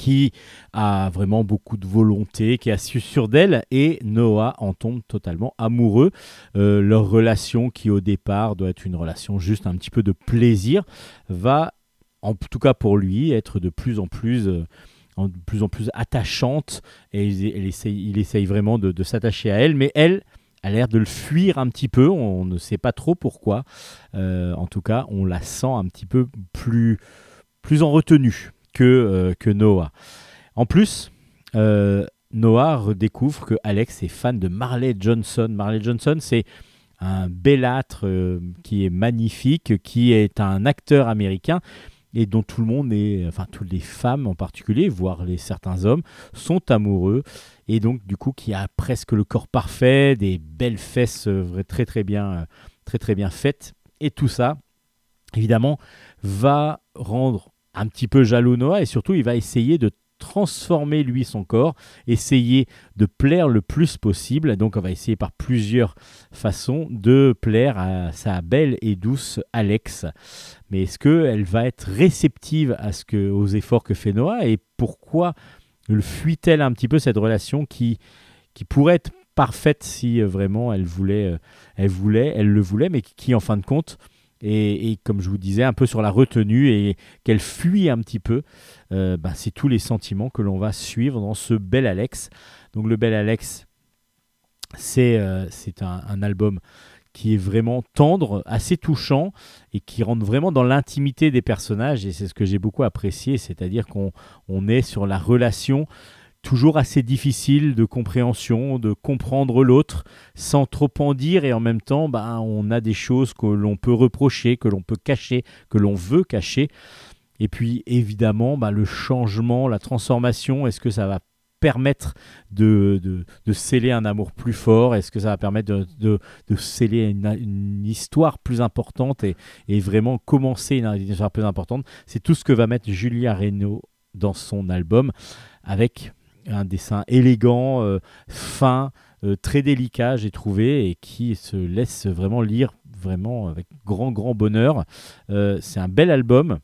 qui a vraiment beaucoup de volonté, qui a su sur d'elle, et Noah en tombe totalement amoureux. Euh, leur relation, qui au départ doit être une relation juste un petit peu de plaisir, va, en tout cas pour lui, être de plus en plus... euh, de plus en plus attachante et il, essaye, vraiment de, de s'attacher à elle mais elle a l'air de le fuir un petit peu on ne sait pas trop pourquoi Euh, en tout cas on la sent un petit peu plus, plus en retenue que, euh, que Noah. En plus, euh, Noah redécouvre que Alex est fan de Marley Johnson. Marley Johnson, c'est un bellâtre euh, qui est magnifique, qui est un acteur américain et dont tout le monde est, enfin toutes les femmes en particulier, voire certains hommes, sont amoureux et donc du coup qui a presque le corps parfait, des belles fesses très très bien, très très bien faites et tout ça, évidemment, va rendre un petit peu jaloux Noah et surtout il va essayer de transformer lui son corps, essayer de plaire le plus possible. Donc on va essayer par plusieurs façons de plaire à sa belle et douce Alex. Mais est-ce qu'elle va être réceptive à ce que, aux efforts que fait Noah et pourquoi le fuit-elle un petit peu cette relation qui, qui pourrait être parfaite si euh, vraiment elle voulait, euh, elle voulait, elle le voulait, mais qui en fin de compte et, comme je vous disais, un peu sur la retenue et qu'elle fuit un petit peu, euh, bah, c'est tous les sentiments que l'on va suivre dans ce bel Alex. Donc le bel Alex, c'est euh, c'est un, un album qui est vraiment tendre, assez touchant et qui rentre vraiment dans l'intimité des personnages et c'est ce que j'ai beaucoup apprécié, c'est-à-dire qu'on on est sur la relation toujours assez difficile de compréhension, de comprendre l'autre sans trop en dire et en même temps bah, on a des choses que l'on peut reprocher, que l'on peut cacher, que l'on veut cacher. Et puis évidemment bah, le changement, la transformation, est-ce que ça va permettre de, de, de sceller un amour plus fort? Est-ce que ça va permettre de, de, de sceller une, une histoire plus importante et, et vraiment commencer une, histoire plus importante? C'est tout ce que va mettre Julia Reynaud dans son album avec un dessin élégant, euh, fin, euh, très délicat, j'ai trouvé, et qui se laisse vraiment lire vraiment avec grand, grand bonheur. Euh, c'est un bel album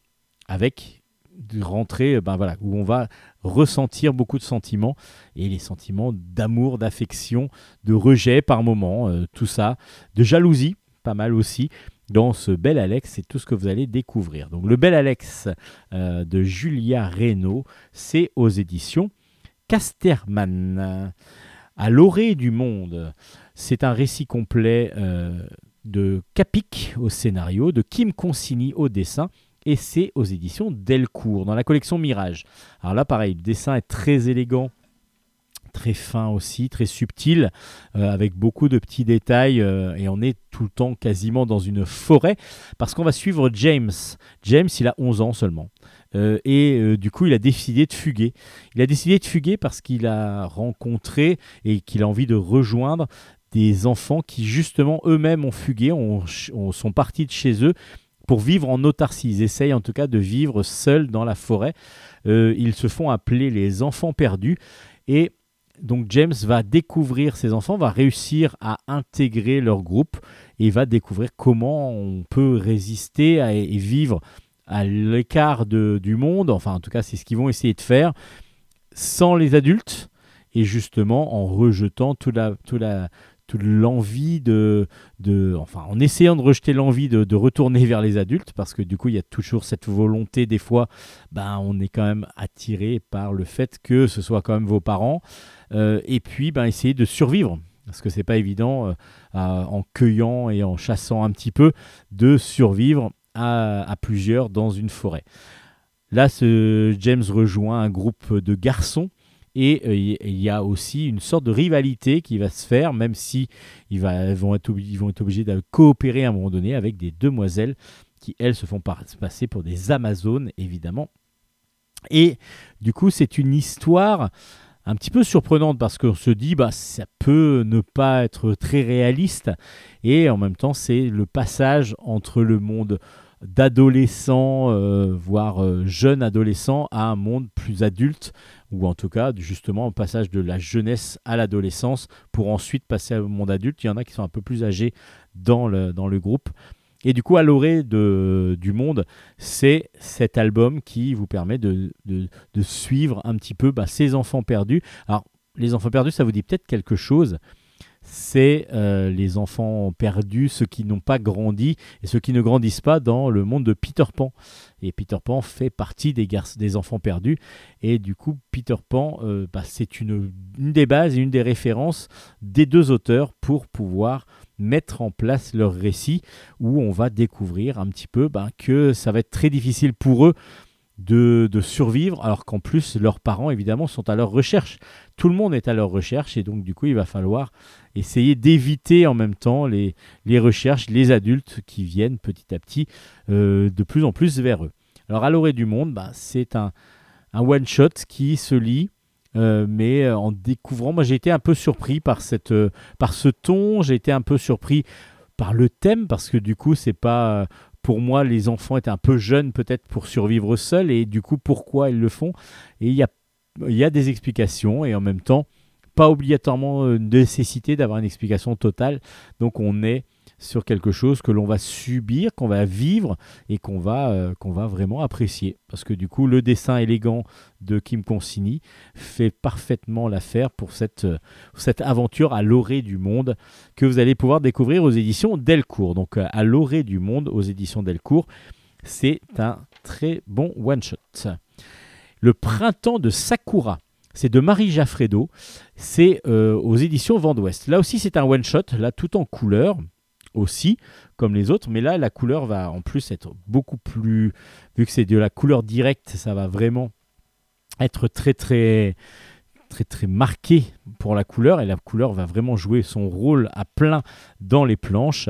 avec de rentrée ben voilà, où on va ressentir beaucoup de sentiments, et les sentiments d'amour, d'affection, de rejet par moment, tout ça, de jalousie, pas mal aussi. Dans ce bel Alex, c'est tout ce que vous allez découvrir. Donc, le bel Alex de Julia Reynaud, c'est aux éditions Casterman. À l'orée du monde, c'est un récit complet euh, de Capic au scénario, de Kim Consigny au dessin, et c'est aux éditions Delcourt, dans la collection Mirage. Alors là, pareil, le dessin est très élégant, très fin aussi, très subtil, euh, avec beaucoup de petits détails, euh, et on est tout le temps quasiment dans une forêt, parce qu'on va suivre James. James, il a 11 ans seulement. Euh, et euh, du coup, il a décidé de fuguer. Il a décidé de fuguer parce qu'il a rencontré et qu'il a envie de rejoindre des enfants qui, justement, eux-mêmes ont fugué, ont, ont- sont partis de chez eux pour vivre en autarcie. Ils essayent en tout cas de vivre seuls dans la forêt. Euh, ils se font appeler les enfants perdus. Et donc James va découvrir ces enfants, va réussir à intégrer leur groupe et va découvrir comment on peut résister à- et vivre à l'écart du monde, enfin en tout cas c'est ce qu'ils vont essayer de faire, sans les adultes, et justement en rejetant toute la, la, toute l'envie de, de, enfin en essayant de rejeter l'envie de, de retourner vers les adultes, parce que du coup il y a toujours cette volonté, des fois, ben, on est quand même attiré par le fait que ce soit quand même vos parents, euh, et puis ben, essayer de survivre. Parce que c'est pas évident, euh, en cueillant et en chassant un petit peu, de survivre à, plusieurs dans une forêt. Là, James rejoint un groupe de garçons et euh, il y a aussi une sorte de rivalité qui va se faire, même si ils, vont être, obligés de coopérer à un moment donné avec des demoiselles qui, elles, se font passer pour des Amazones, évidemment. Et du coup, c'est une histoire un petit peu surprenante parce qu'on se dit, bah, ça peut ne pas être très réaliste. Et en même temps, c'est le passage entre le monde d'adolescent, euh, voire euh, jeune adolescent, à un monde plus adulte, ou en tout cas justement un passage de la jeunesse à l'adolescence pour ensuite passer au monde adulte. Il y en a qui sont un peu plus âgés dans le, dans le groupe. Et du coup, à l'orée du monde, c'est cet album qui vous permet de, de- de suivre un petit peu bah, ces enfants perdus. Alors, les enfants perdus, ça vous dit peut-être quelque chose. C'est euh, les enfants perdus, ceux qui n'ont pas grandi et ceux qui ne grandissent pas dans le monde de Peter Pan. Et Peter Pan fait partie des, des enfants perdus. Et du coup, Peter Pan, euh, bah, c'est une, des bases et une des références des deux auteurs pour pouvoir mettre en place leur récit où on va découvrir un petit peu ben, que ça va être très difficile pour eux de, survivre, alors qu'en plus leurs parents évidemment sont à leur recherche. Tout le monde est à leur recherche et donc du coup il va falloir essayer d'éviter en même temps les, les recherches, les adultes qui viennent petit à petit euh, de plus en plus vers eux. Alors à l'orée du monde, ben, c'est un, un one-shot qui se lit euh, mais euh, en découvrant, moi j'ai été un peu surpris par, cette, par ce ton, j'ai été un peu surpris par le thème, parce que du coup c'est pas... euh, Pour moi, les enfants étaient un peu jeunes peut-être pour survivre seuls, et du coup pourquoi ils le font? Et il y a, des explications, et en même temps, pas obligatoirement euh, une nécessité d'avoir une explication totale. Donc on est sur quelque chose que l'on va subir, qu'on va vivre et qu'on va, euh, qu'on va vraiment apprécier. Parce que du coup, le dessin élégant de Kim Consigny fait parfaitement l'affaire pour cette, euh, aventure à l'orée du monde que vous allez pouvoir découvrir aux éditions Delcourt. Donc euh, à l'orée du monde aux éditions Delcourt, c'est un très bon one-shot. Le printemps de Sakura. C'est de Marie Jaffredo. C'est aux éditions Vent d'Ouest. Là aussi, c'est un one-shot, là tout en couleur aussi, comme les autres. Mais là, la couleur va en plus être beaucoup plus. Vu que c'est de la couleur directe, ça va vraiment être très, très, très, très marqué pour la couleur. Et la couleur va vraiment jouer son rôle à plein dans les planches.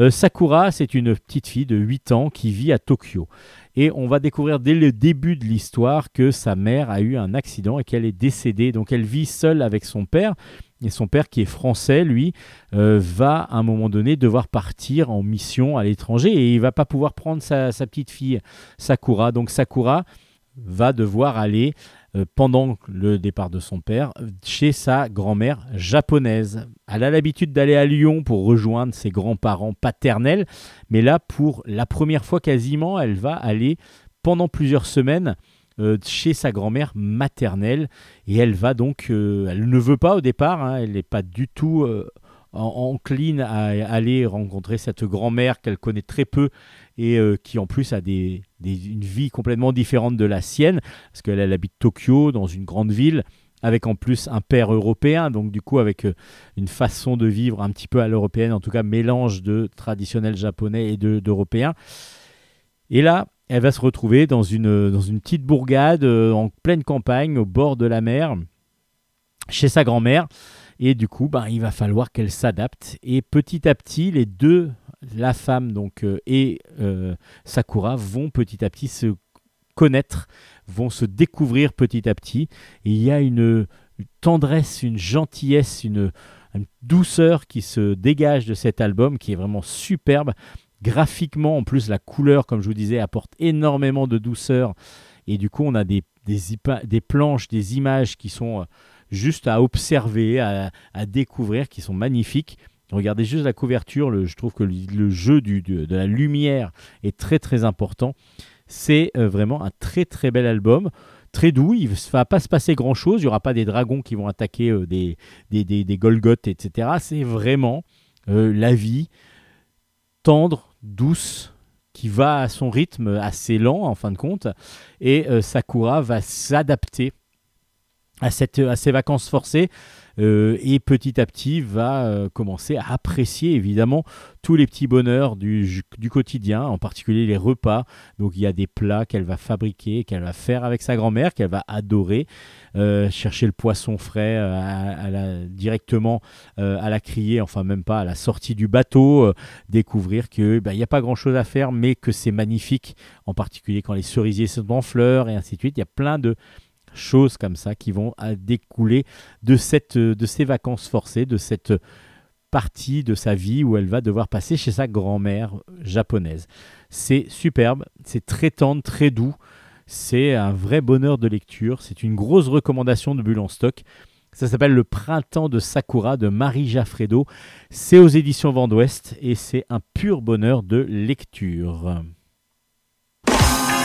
Euh, Sakura, c'est une petite fille de 8 ans qui vit à Tokyo. Et on va découvrir dès le début de l'histoire que sa mère a eu un accident et qu'elle est décédée. Donc elle vit seule avec son père. Et son père, qui est français, lui, euh, va à un moment donné devoir partir en mission à l'étranger et il va pas pouvoir prendre sa, petite fille Sakura. Donc Sakura va devoir aller euh, pendant le départ de son père chez sa grand-mère japonaise. Elle a l'habitude d'aller à Lyon pour rejoindre ses grands-parents paternels, mais là, pour la première fois quasiment, elle va aller pendant plusieurs semaines euh, chez sa grand-mère maternelle et elle va donc, euh, elle ne veut pas au départ, hein, elle n'est pas du tout euh, en- encline à aller rencontrer cette grand-mère qu'elle connaît très peu et qui en plus a des, une vie complètement différente de la sienne, parce qu'elle elle habite Tokyo, dans une grande ville, avec en plus un père européen, donc du coup avec une façon de vivre un petit peu à l'européenne, en tout cas mélange de traditionnel japonais et de- d'européen. Et là, elle va se retrouver dans une, petite bourgade euh, en pleine campagne, au bord de la mer, chez sa grand-mère. Et du coup, ben, il va falloir qu'elle s'adapte. Et petit à petit, les deux, la femme euh, et euh, Sakura, vont petit à petit se connaître, vont se découvrir petit à petit. Et il y a une, tendresse, une gentillesse, une douceur qui se dégage de cet album qui est vraiment superbe. Graphiquement, en plus, la couleur, comme je vous disais, apporte énormément de douceur. Et du coup, on a des, des, des planches, des images qui sont euh, juste à observer, à, à découvrir, qui sont magnifiques. Regardez juste la couverture, je trouve que le, jeu du- de, la lumière est très très important. C'est euh, vraiment un très très bel album, très doux, il ne va pas se passer grand chose, il n'y aura pas des dragons qui vont attaquer euh, des, des, des, des etc. C'est vraiment la vie tendre, douce, qui va à son rythme assez lent en fin de compte, et euh, Sakura va s'adapter à, cette, ces vacances forcées et petit à petit va euh, commencer à apprécier évidemment tous les petits bonheurs du, quotidien, en particulier les repas. Donc il y a des plats qu'elle va fabriquer, qu'elle va faire avec sa grand-mère, qu'elle va adorer, euh, chercher le poisson frais euh, à- la- directement euh, à la criée, enfin même pas à la sortie du bateau, euh, découvrir que ben, il n'y a pas grand-chose à faire, mais que c'est magnifique, en particulier quand les cerisiers sont en fleurs et ainsi de suite. Il y a plein de choses comme ça qui vont à découler de, cette, de ces vacances forcées, de cette partie de sa vie où elle va devoir passer chez sa grand-mère japonaise. C'est superbe, c'est très tendre, très doux. C'est un vrai bonheur de lecture. C'est une grosse recommandation de Bulle en stock. Ça s'appelle Le Printemps de Sakura de Marie Jaffredo. C'est aux éditions Vent d'Ouest et c'est un pur bonheur de lecture.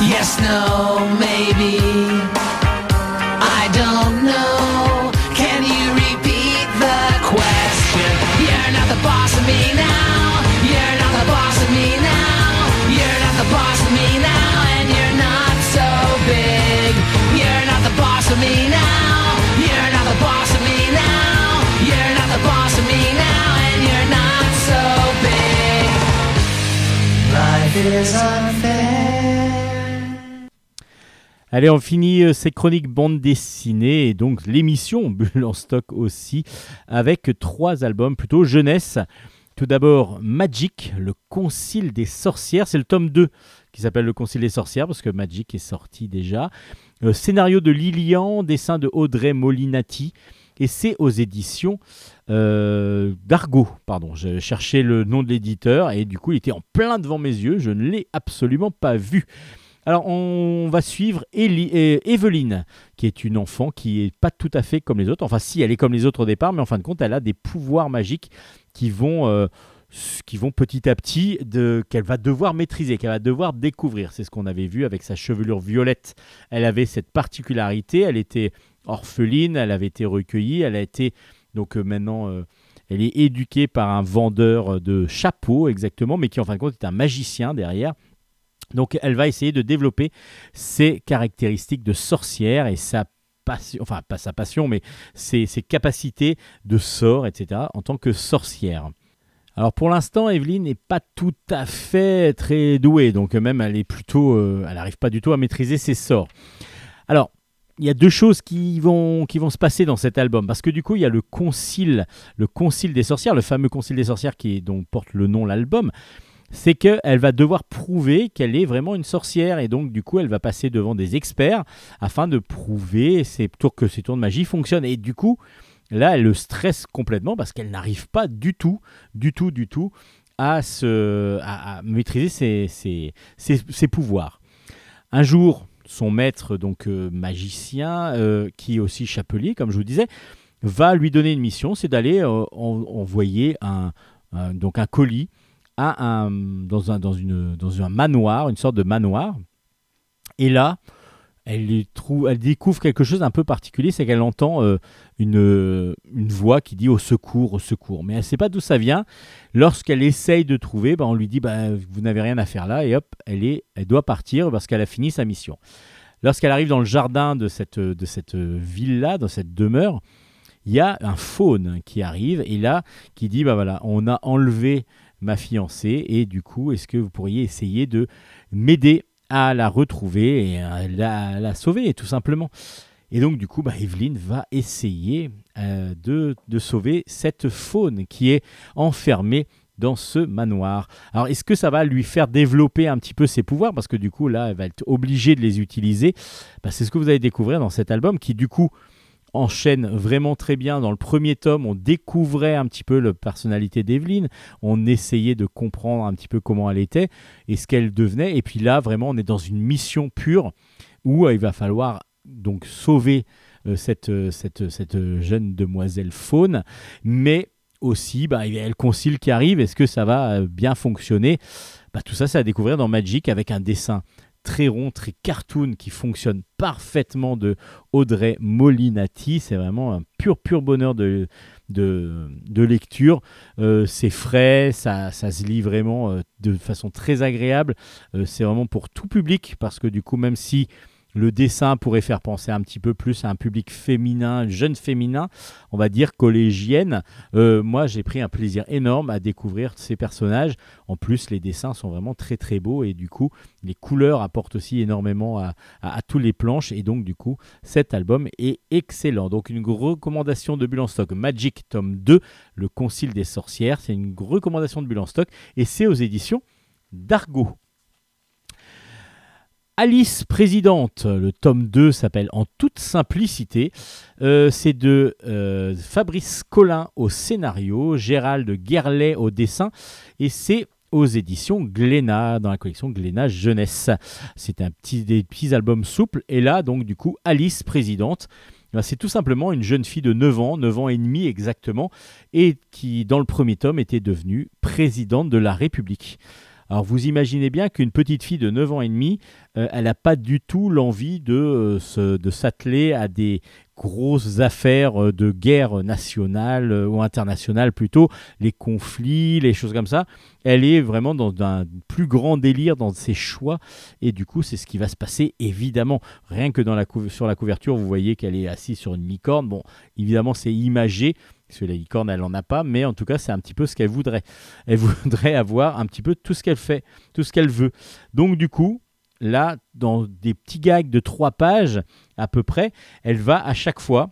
Yes, no, maybe. Don't know. Can you repeat the question? You're not the boss of me now. You're not the boss of me now. You're not the boss of me now. And you're not so big. You're not the boss of me now. You're not the boss of me now. You're not the boss of me now. And you're not so big. Life is unfair. Allez, on finit euh, ces chroniques bande dessinée et donc l'émission Bulle en stock aussi avec trois albums plutôt jeunesse. Tout d'abord Magic, le Concile des sorcières, c'est le tome 2 qui s'appelle le Concile des sorcières parce que Magic est sorti déjà. Euh, scénario de Lilian, dessin de Audrey Molinati et c'est aux éditions euh, d'Argo. Pardon, je cherchais le nom de l'éditeur et du coup il était en plein devant mes yeux, je ne l'ai absolument pas vu. Alors, on va suivre Eli- euh, Evelyne, qui est une enfant qui est pas tout à fait comme les autres. Enfin, si, elle est comme les autres au départ, mais en fin de compte, elle a des pouvoirs magiques qui vont, euh, qui vont petit à petit, qu'elle va devoir maîtriser, qu'elle va devoir découvrir. C'est ce qu'on avait vu avec sa chevelure violette. Elle avait cette particularité. Elle était orpheline, elle avait été recueillie, elle a été donc euh, maintenant. elle est éduquée par un vendeur de chapeaux, exactement, mais qui en fin de compte est un magicien derrière. Donc elle va essayer de développer ses caractéristiques de sorcière et sa passion, enfin pas sa passion, mais ses, capacités de sort, etc. en tant que sorcière. Alors pour l'instant, Evelyne n'est pas tout à fait très douée, donc même elle est plutôt, euh, elle n'arrive pas du tout à maîtriser ses sorts. Alors il y a deux choses qui vont, qui vont se passer dans cet album, parce que du coup il y a le concile, le concile des sorcières, le fameux concile des sorcières qui dont porte le nom l'album c'est qu'elle va devoir prouver qu'elle est vraiment une sorcière. Et donc du coup elle va passer devant des experts afin de prouver que ses tours de magie fonctionnent. Et du coup là elle le stresse complètement parce qu'elle n'arrive pas du tout du tout du tout à, se, à, maîtriser ses, ses- ses- pouvoirs. Un jour son maître donc euh, magicien euh, qui est aussi chapelier comme je vous disais va lui donner une mission c'est d'aller euh, en- envoyer un- donc un colis dans, un, une, manoir, une sorte de manoir. Et là, elle, découvre quelque chose d'un peu particulier, c'est qu'elle entend euh, une, voix qui dit au secours, au secours. Mais elle ne sait pas d'où ça vient. Lorsqu'elle essaye de trouver, ben, on lui dit bah, vous n'avez rien à faire là, et hop, elle, doit partir parce qu'elle a fini sa mission. Lorsqu'elle arrive dans le jardin de cette, de ville-là, dans cette demeure, il y a un faune qui arrive et là qui dit bah voilà, on a enlevé ma fiancée et du coup, est-ce que vous pourriez essayer de m'aider à la retrouver et à la, la sauver tout simplement? Et donc du coup, bah, Evelyne va essayer euh, de, de sauver cette faune qui est enfermée dans ce manoir. Alors est-ce que ça va lui faire développer un petit peu ses pouvoirs? Parce que du coup là, elle va être obligée de les utiliser. Bah, c'est ce que vous allez découvrir dans cet album qui du coup enchaîne vraiment très bien. Dans le premier tome, on découvrait un petit peu la personnalité d'Evelyne, on essayait de comprendre un petit peu comment elle était et ce qu'elle devenait. Et puis là, vraiment, on est dans une mission pure où euh, il va falloir donc sauver euh, cette, euh, jeune demoiselle faune, mais aussi, bah, il y a le concile qui arrive. Est-ce que ça va bien fonctionner? Bah, Tout ça, c'est à découvrir dans Magic avec un dessin très rond, très cartoon qui fonctionne parfaitement de Audrey Molinati. C'est vraiment un pur, pur bonheur de, lecture. Euh, c'est frais, ça, ça se lit vraiment euh, de façon très agréable. Euh, c'est vraiment pour tout public parce que du coup, même si le dessin pourrait faire penser un petit peu plus à un public féminin, jeune féminin, on va dire collégienne. Euh, moi, j'ai pris un plaisir énorme à découvrir ces personnages. En plus, les dessins sont vraiment très très beaux et du coup, les couleurs apportent aussi énormément à, tous les planches. Et donc, du coup, cet album est excellent. Donc, une recommandation de Bulle en stock Magic tome 2, Le Concile des sorcières. C'est une recommandation de Bulle en stock et c'est aux éditions d'Argo. Alice présidente, le tome 2 s'appelle En toute simplicité. Euh, c'est de euh, Fabrice Collin au scénario, Gérald Guerlet au dessin, et c'est aux éditions Glénat, dans la collection Glénat Jeunesse. C'est un petit, des petits albums souples, et là, donc, du coup, Alice présidente. C'est tout simplement une jeune fille de 9 ans, 9 ans et demi exactement, et qui, dans le premier tome, était devenue présidente de la République. Alors vous imaginez bien qu'une petite fille de 9 ans et demi, euh, elle n'a pas du tout l'envie de, euh, de s'atteler à des grosses affaires euh, de guerre nationale ou internationale plutôt, les conflits, les choses comme ça. Elle est vraiment dans un plus grand délire dans ses choix et du coup c'est ce qui va se passer évidemment. Rien que sur la couverture vous voyez qu'elle est assise sur une licorne. Bon évidemment c'est imagé parce que la licorne elle en a pas mais en tout cas c'est un petit peu ce qu'elle voudrait. Elle voudrait avoir un petit peu tout ce qu'elle fait, tout ce qu'elle veut. Donc du coup là dans des petits gags de trois pages à peu près, elle va à chaque fois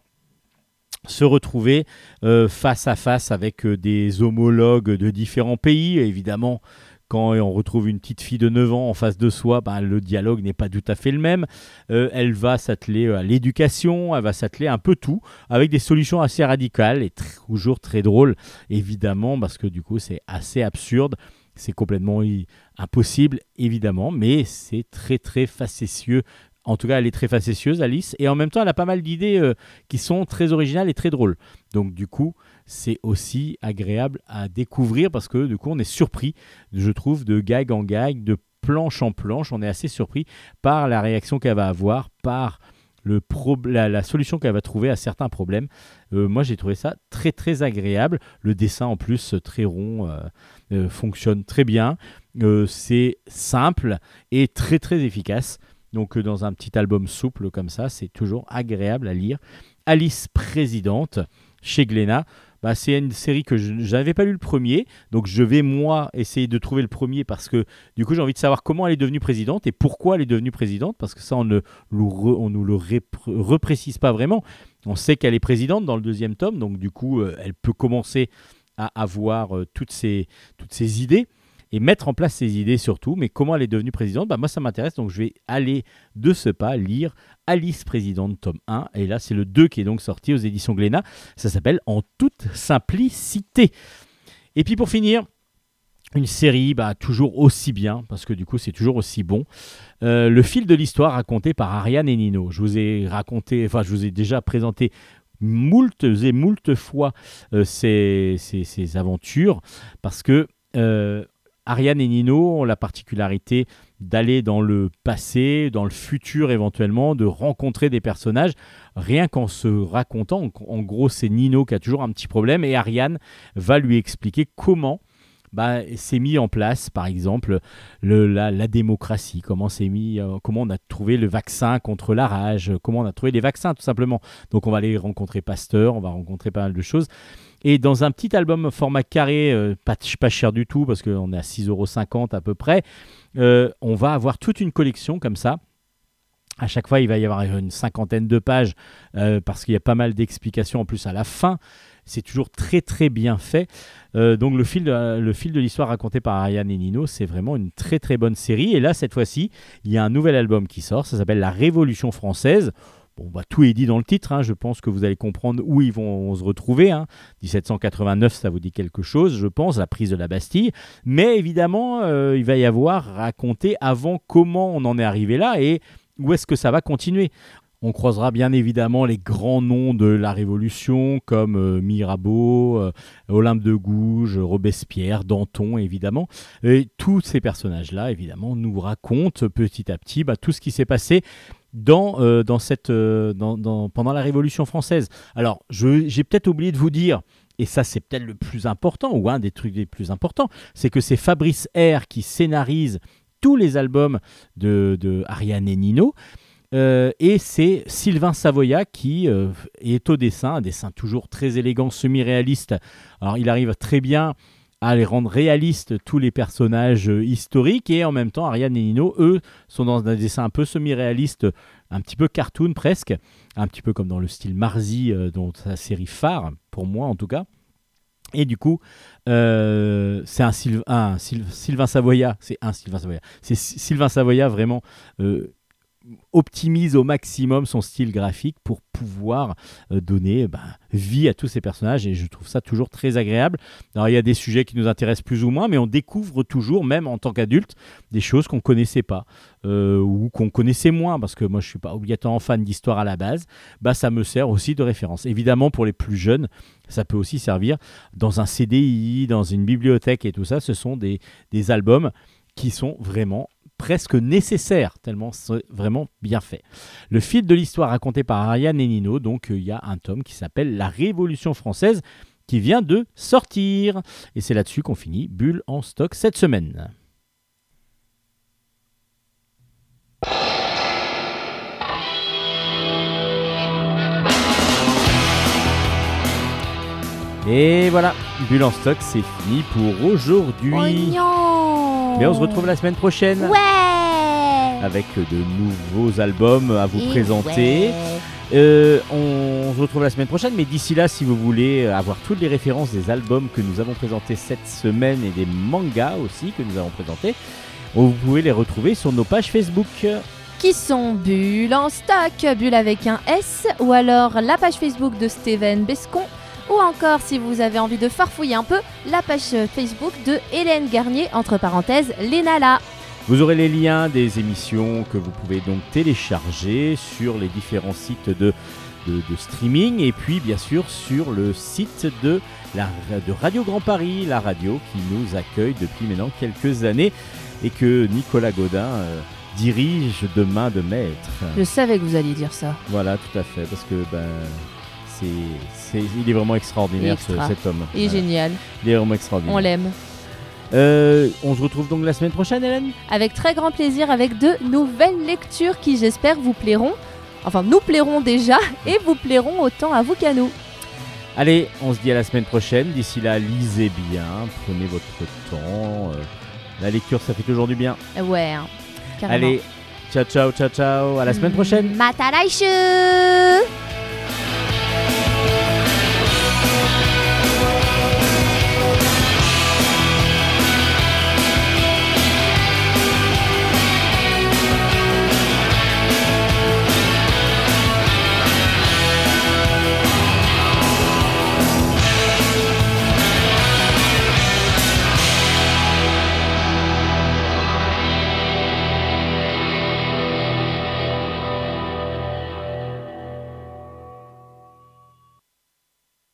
se retrouver euh, face à face avec euh, des homologues de différents pays. Évidemment, quand on retrouve une petite fille de 9 ans en face de soi, ben, le dialogue n'est pas tout à fait le même. Euh, elle va s'atteler à l'éducation, elle va s'atteler un peu tout, avec des solutions assez radicales et toujours très drôles, évidemment, parce que du coup c'est assez absurde. C'est complètement impossible, évidemment, mais c'est très très facétieux. En tout cas, elle est très facétieuse, Alice, et en même temps, elle a pas mal d'idées euh, qui sont très originales et très drôles. Donc, du coup, c'est aussi agréable à découvrir parce que, du coup, on est surpris, je trouve, de gag en gag, de planche en planche. On est assez surpris par la réaction qu'elle va avoir, par le pro- la, solution qu'elle va trouver à certains problèmes. Euh, moi, j'ai trouvé ça très, très agréable. Le dessin, en plus, très rond, euh, euh, fonctionne très bien. C'est simple et très, très efficace. Donc, dans un petit album souple comme ça, c'est toujours agréable à lire. Alice Présidente, chez Glénat. Bah, c'est une série que je n'avais pas lu le premier, donc je vais moi essayer de trouver le premier parce que du coup j'ai envie de savoir comment elle est devenue présidente et pourquoi elle est devenue présidente parce que ça on ne on nous le ré- reprécise pas vraiment. On sait qu'elle est présidente dans le deuxième tome, donc du coup euh, elle peut commencer à avoir euh, toutes, ces, toutes ces idées et mettre en place ces idées surtout. Mais comment elle est devenue présidente? Bah, Moi ça m'intéresse, donc je vais aller de ce pas lire Alice présidente tome 1 et là c'est le 2 qui est donc sorti aux éditions Glénat. Ça s'appelle En toute simplicité. Et puis pour finir, une série bah, toujours aussi bien, parce que du coup c'est toujours aussi bon. Euh, le fil de l'histoire raconté par Ariane et Nino. Je vous ai raconté, enfin je vous ai déjà présenté moultes et moultes fois euh, ces, ces- ces aventures, parce que euh, Ariane et Nino ont la particularité d'aller dans le passé, dans le futur éventuellement, de rencontrer des personnages, rien qu'en se racontant. En, gros, c'est Nino qui a toujours un petit problème et Ariane va lui expliquer comment bah, s'est mis en place, par exemple, le- la, la démocratie, comment, mis, euh, comment on a trouvé le vaccin contre la rage, comment on a trouvé les vaccins, tout simplement. Donc on va aller rencontrer Pasteur, on va rencontrer pas mal de choses. Et dans un petit album format carré, euh, pas, pas cher du tout, parce qu'on est à 6,50€ à peu près, euh, on va avoir toute une collection comme ça. À chaque fois, il va y avoir une cinquantaine de pages, euh, parce qu'il y a pas mal d'explications en plus à la fin. C'est toujours très très bien fait. Donc le fil de, le fil de l'histoire raconté par Ariane et Nino, c'est vraiment une très très bonne série. Et là, cette fois-ci, il y a un nouvel album qui sort. Ça s'appelle La Révolution française. Bon, bah, tout est dit dans le titre. hein. Je pense que vous allez comprendre où ils vont se retrouver. hein. 1789, ça vous dit quelque chose, je pense, la prise de la Bastille. Mais évidemment, euh, il va y avoir raconté avant comment on en est arrivé là et où est-ce que ça va continuer. On croisera bien évidemment les grands noms de la Révolution comme euh, Mirabeau, euh, Olympe de Gouges, Robespierre, Danton évidemment. Et tous ces personnages-là évidemment nous racontent petit à petit bah, tout ce qui s'est passé euh, pendant la Révolution française. Alors j'ai peut-être oublié de vous dire, et ça c'est peut-être le plus important ou un des trucs les plus importants, c'est que c'est Fabrice R qui scénarise tous les albums de, de Ariane et Nino. Euh, et c'est Sylvain Savoya qui euh, est au dessin, un dessin toujours très élégant, semi-réaliste. Alors il arrive très bien à les rendre réalistes tous les personnages euh, historiques et en même temps Ariane et Nino, eux, sont dans un dessin un peu semi-réaliste, un petit peu cartoon presque, un petit peu comme dans le style Marzi, dont sa série phare, pour moi en tout cas. Et du coup, c'est un, Syl- un Syl- Sylvain Savoya, c'est un Sylvain Savoya, c'est Sy- Sylvain Savoya vraiment optimise au maximum son style graphique pour pouvoir euh, donner bah, vie à tous ces personnages et je trouve ça toujours très agréable. Alors il y a des sujets qui nous intéressent plus ou moins, mais on découvre toujours, même en tant qu'adulte, des choses qu'on connaissait pas euh, ou qu'on connaissait moins parce que moi je suis pas obligatoirement fan d'histoire à la base. Bah ça me sert aussi de référence. Évidemment pour les plus jeunes, ça peut aussi servir dans un CDI, dans une bibliothèque et tout ça. Ce sont des, des albums qui sont vraiment presque nécessaires, tellement c'est vraiment bien fait. Le fil de l'histoire raconté par Ariane et Nino, donc euh, il y a un tome qui s'appelle La Révolution française qui vient de sortir. Et c'est là-dessus qu'on finit Bulle en stock cette semaine. Et voilà, Bulle en stock, c'est fini pour aujourd'hui. Mais on se retrouve la semaine prochaine Ouais avec de nouveaux albums à vous Et présenter. ouais. Euh, on se retrouve la semaine prochaine, mais d'ici là, si vous voulez avoir toutes les références des albums que nous avons présentés cette semaine et des mangas aussi que nous avons présentés, vous pouvez les retrouver sur nos pages Facebook. Qui sont Bulle en stock, Bulle avec un S, ou alors la page Facebook de Steven Bescon, ou encore, si vous avez envie de farfouiller un peu, la page Facebook de Hélène Garnier, entre parenthèses, Lénala. Vous aurez les liens des émissions que vous pouvez donc télécharger sur les différents sites de, de, de streaming et puis bien sûr sur le site de, la, de Radio Grand Paris, la radio qui nous accueille depuis maintenant quelques années et que Nicolas Godin euh, dirige de main de maître. Je savais que vous alliez dire ça. Voilà, tout à fait, parce que ben, c'est, il est vraiment extraordinaire ce- Extra. cet homme. Il est Voilà. génial, Il est vraiment extraordinaire. on l'aime. Euh, on se retrouve donc la semaine prochaine, Hélène? Avec très grand plaisir, avec de nouvelles lectures qui, j'espère, vous plairont. Enfin, nous plairont déjà et vous plairont autant à vous qu'à nous. Allez, on se dit à la semaine prochaine. D'ici là, lisez bien, prenez votre temps. euh, la lecture, ça fait toujours du bien. Ouais, hein, carrément. Allez, ciao, ciao, ciao, ciao. À la semaine prochaine. Matalaishu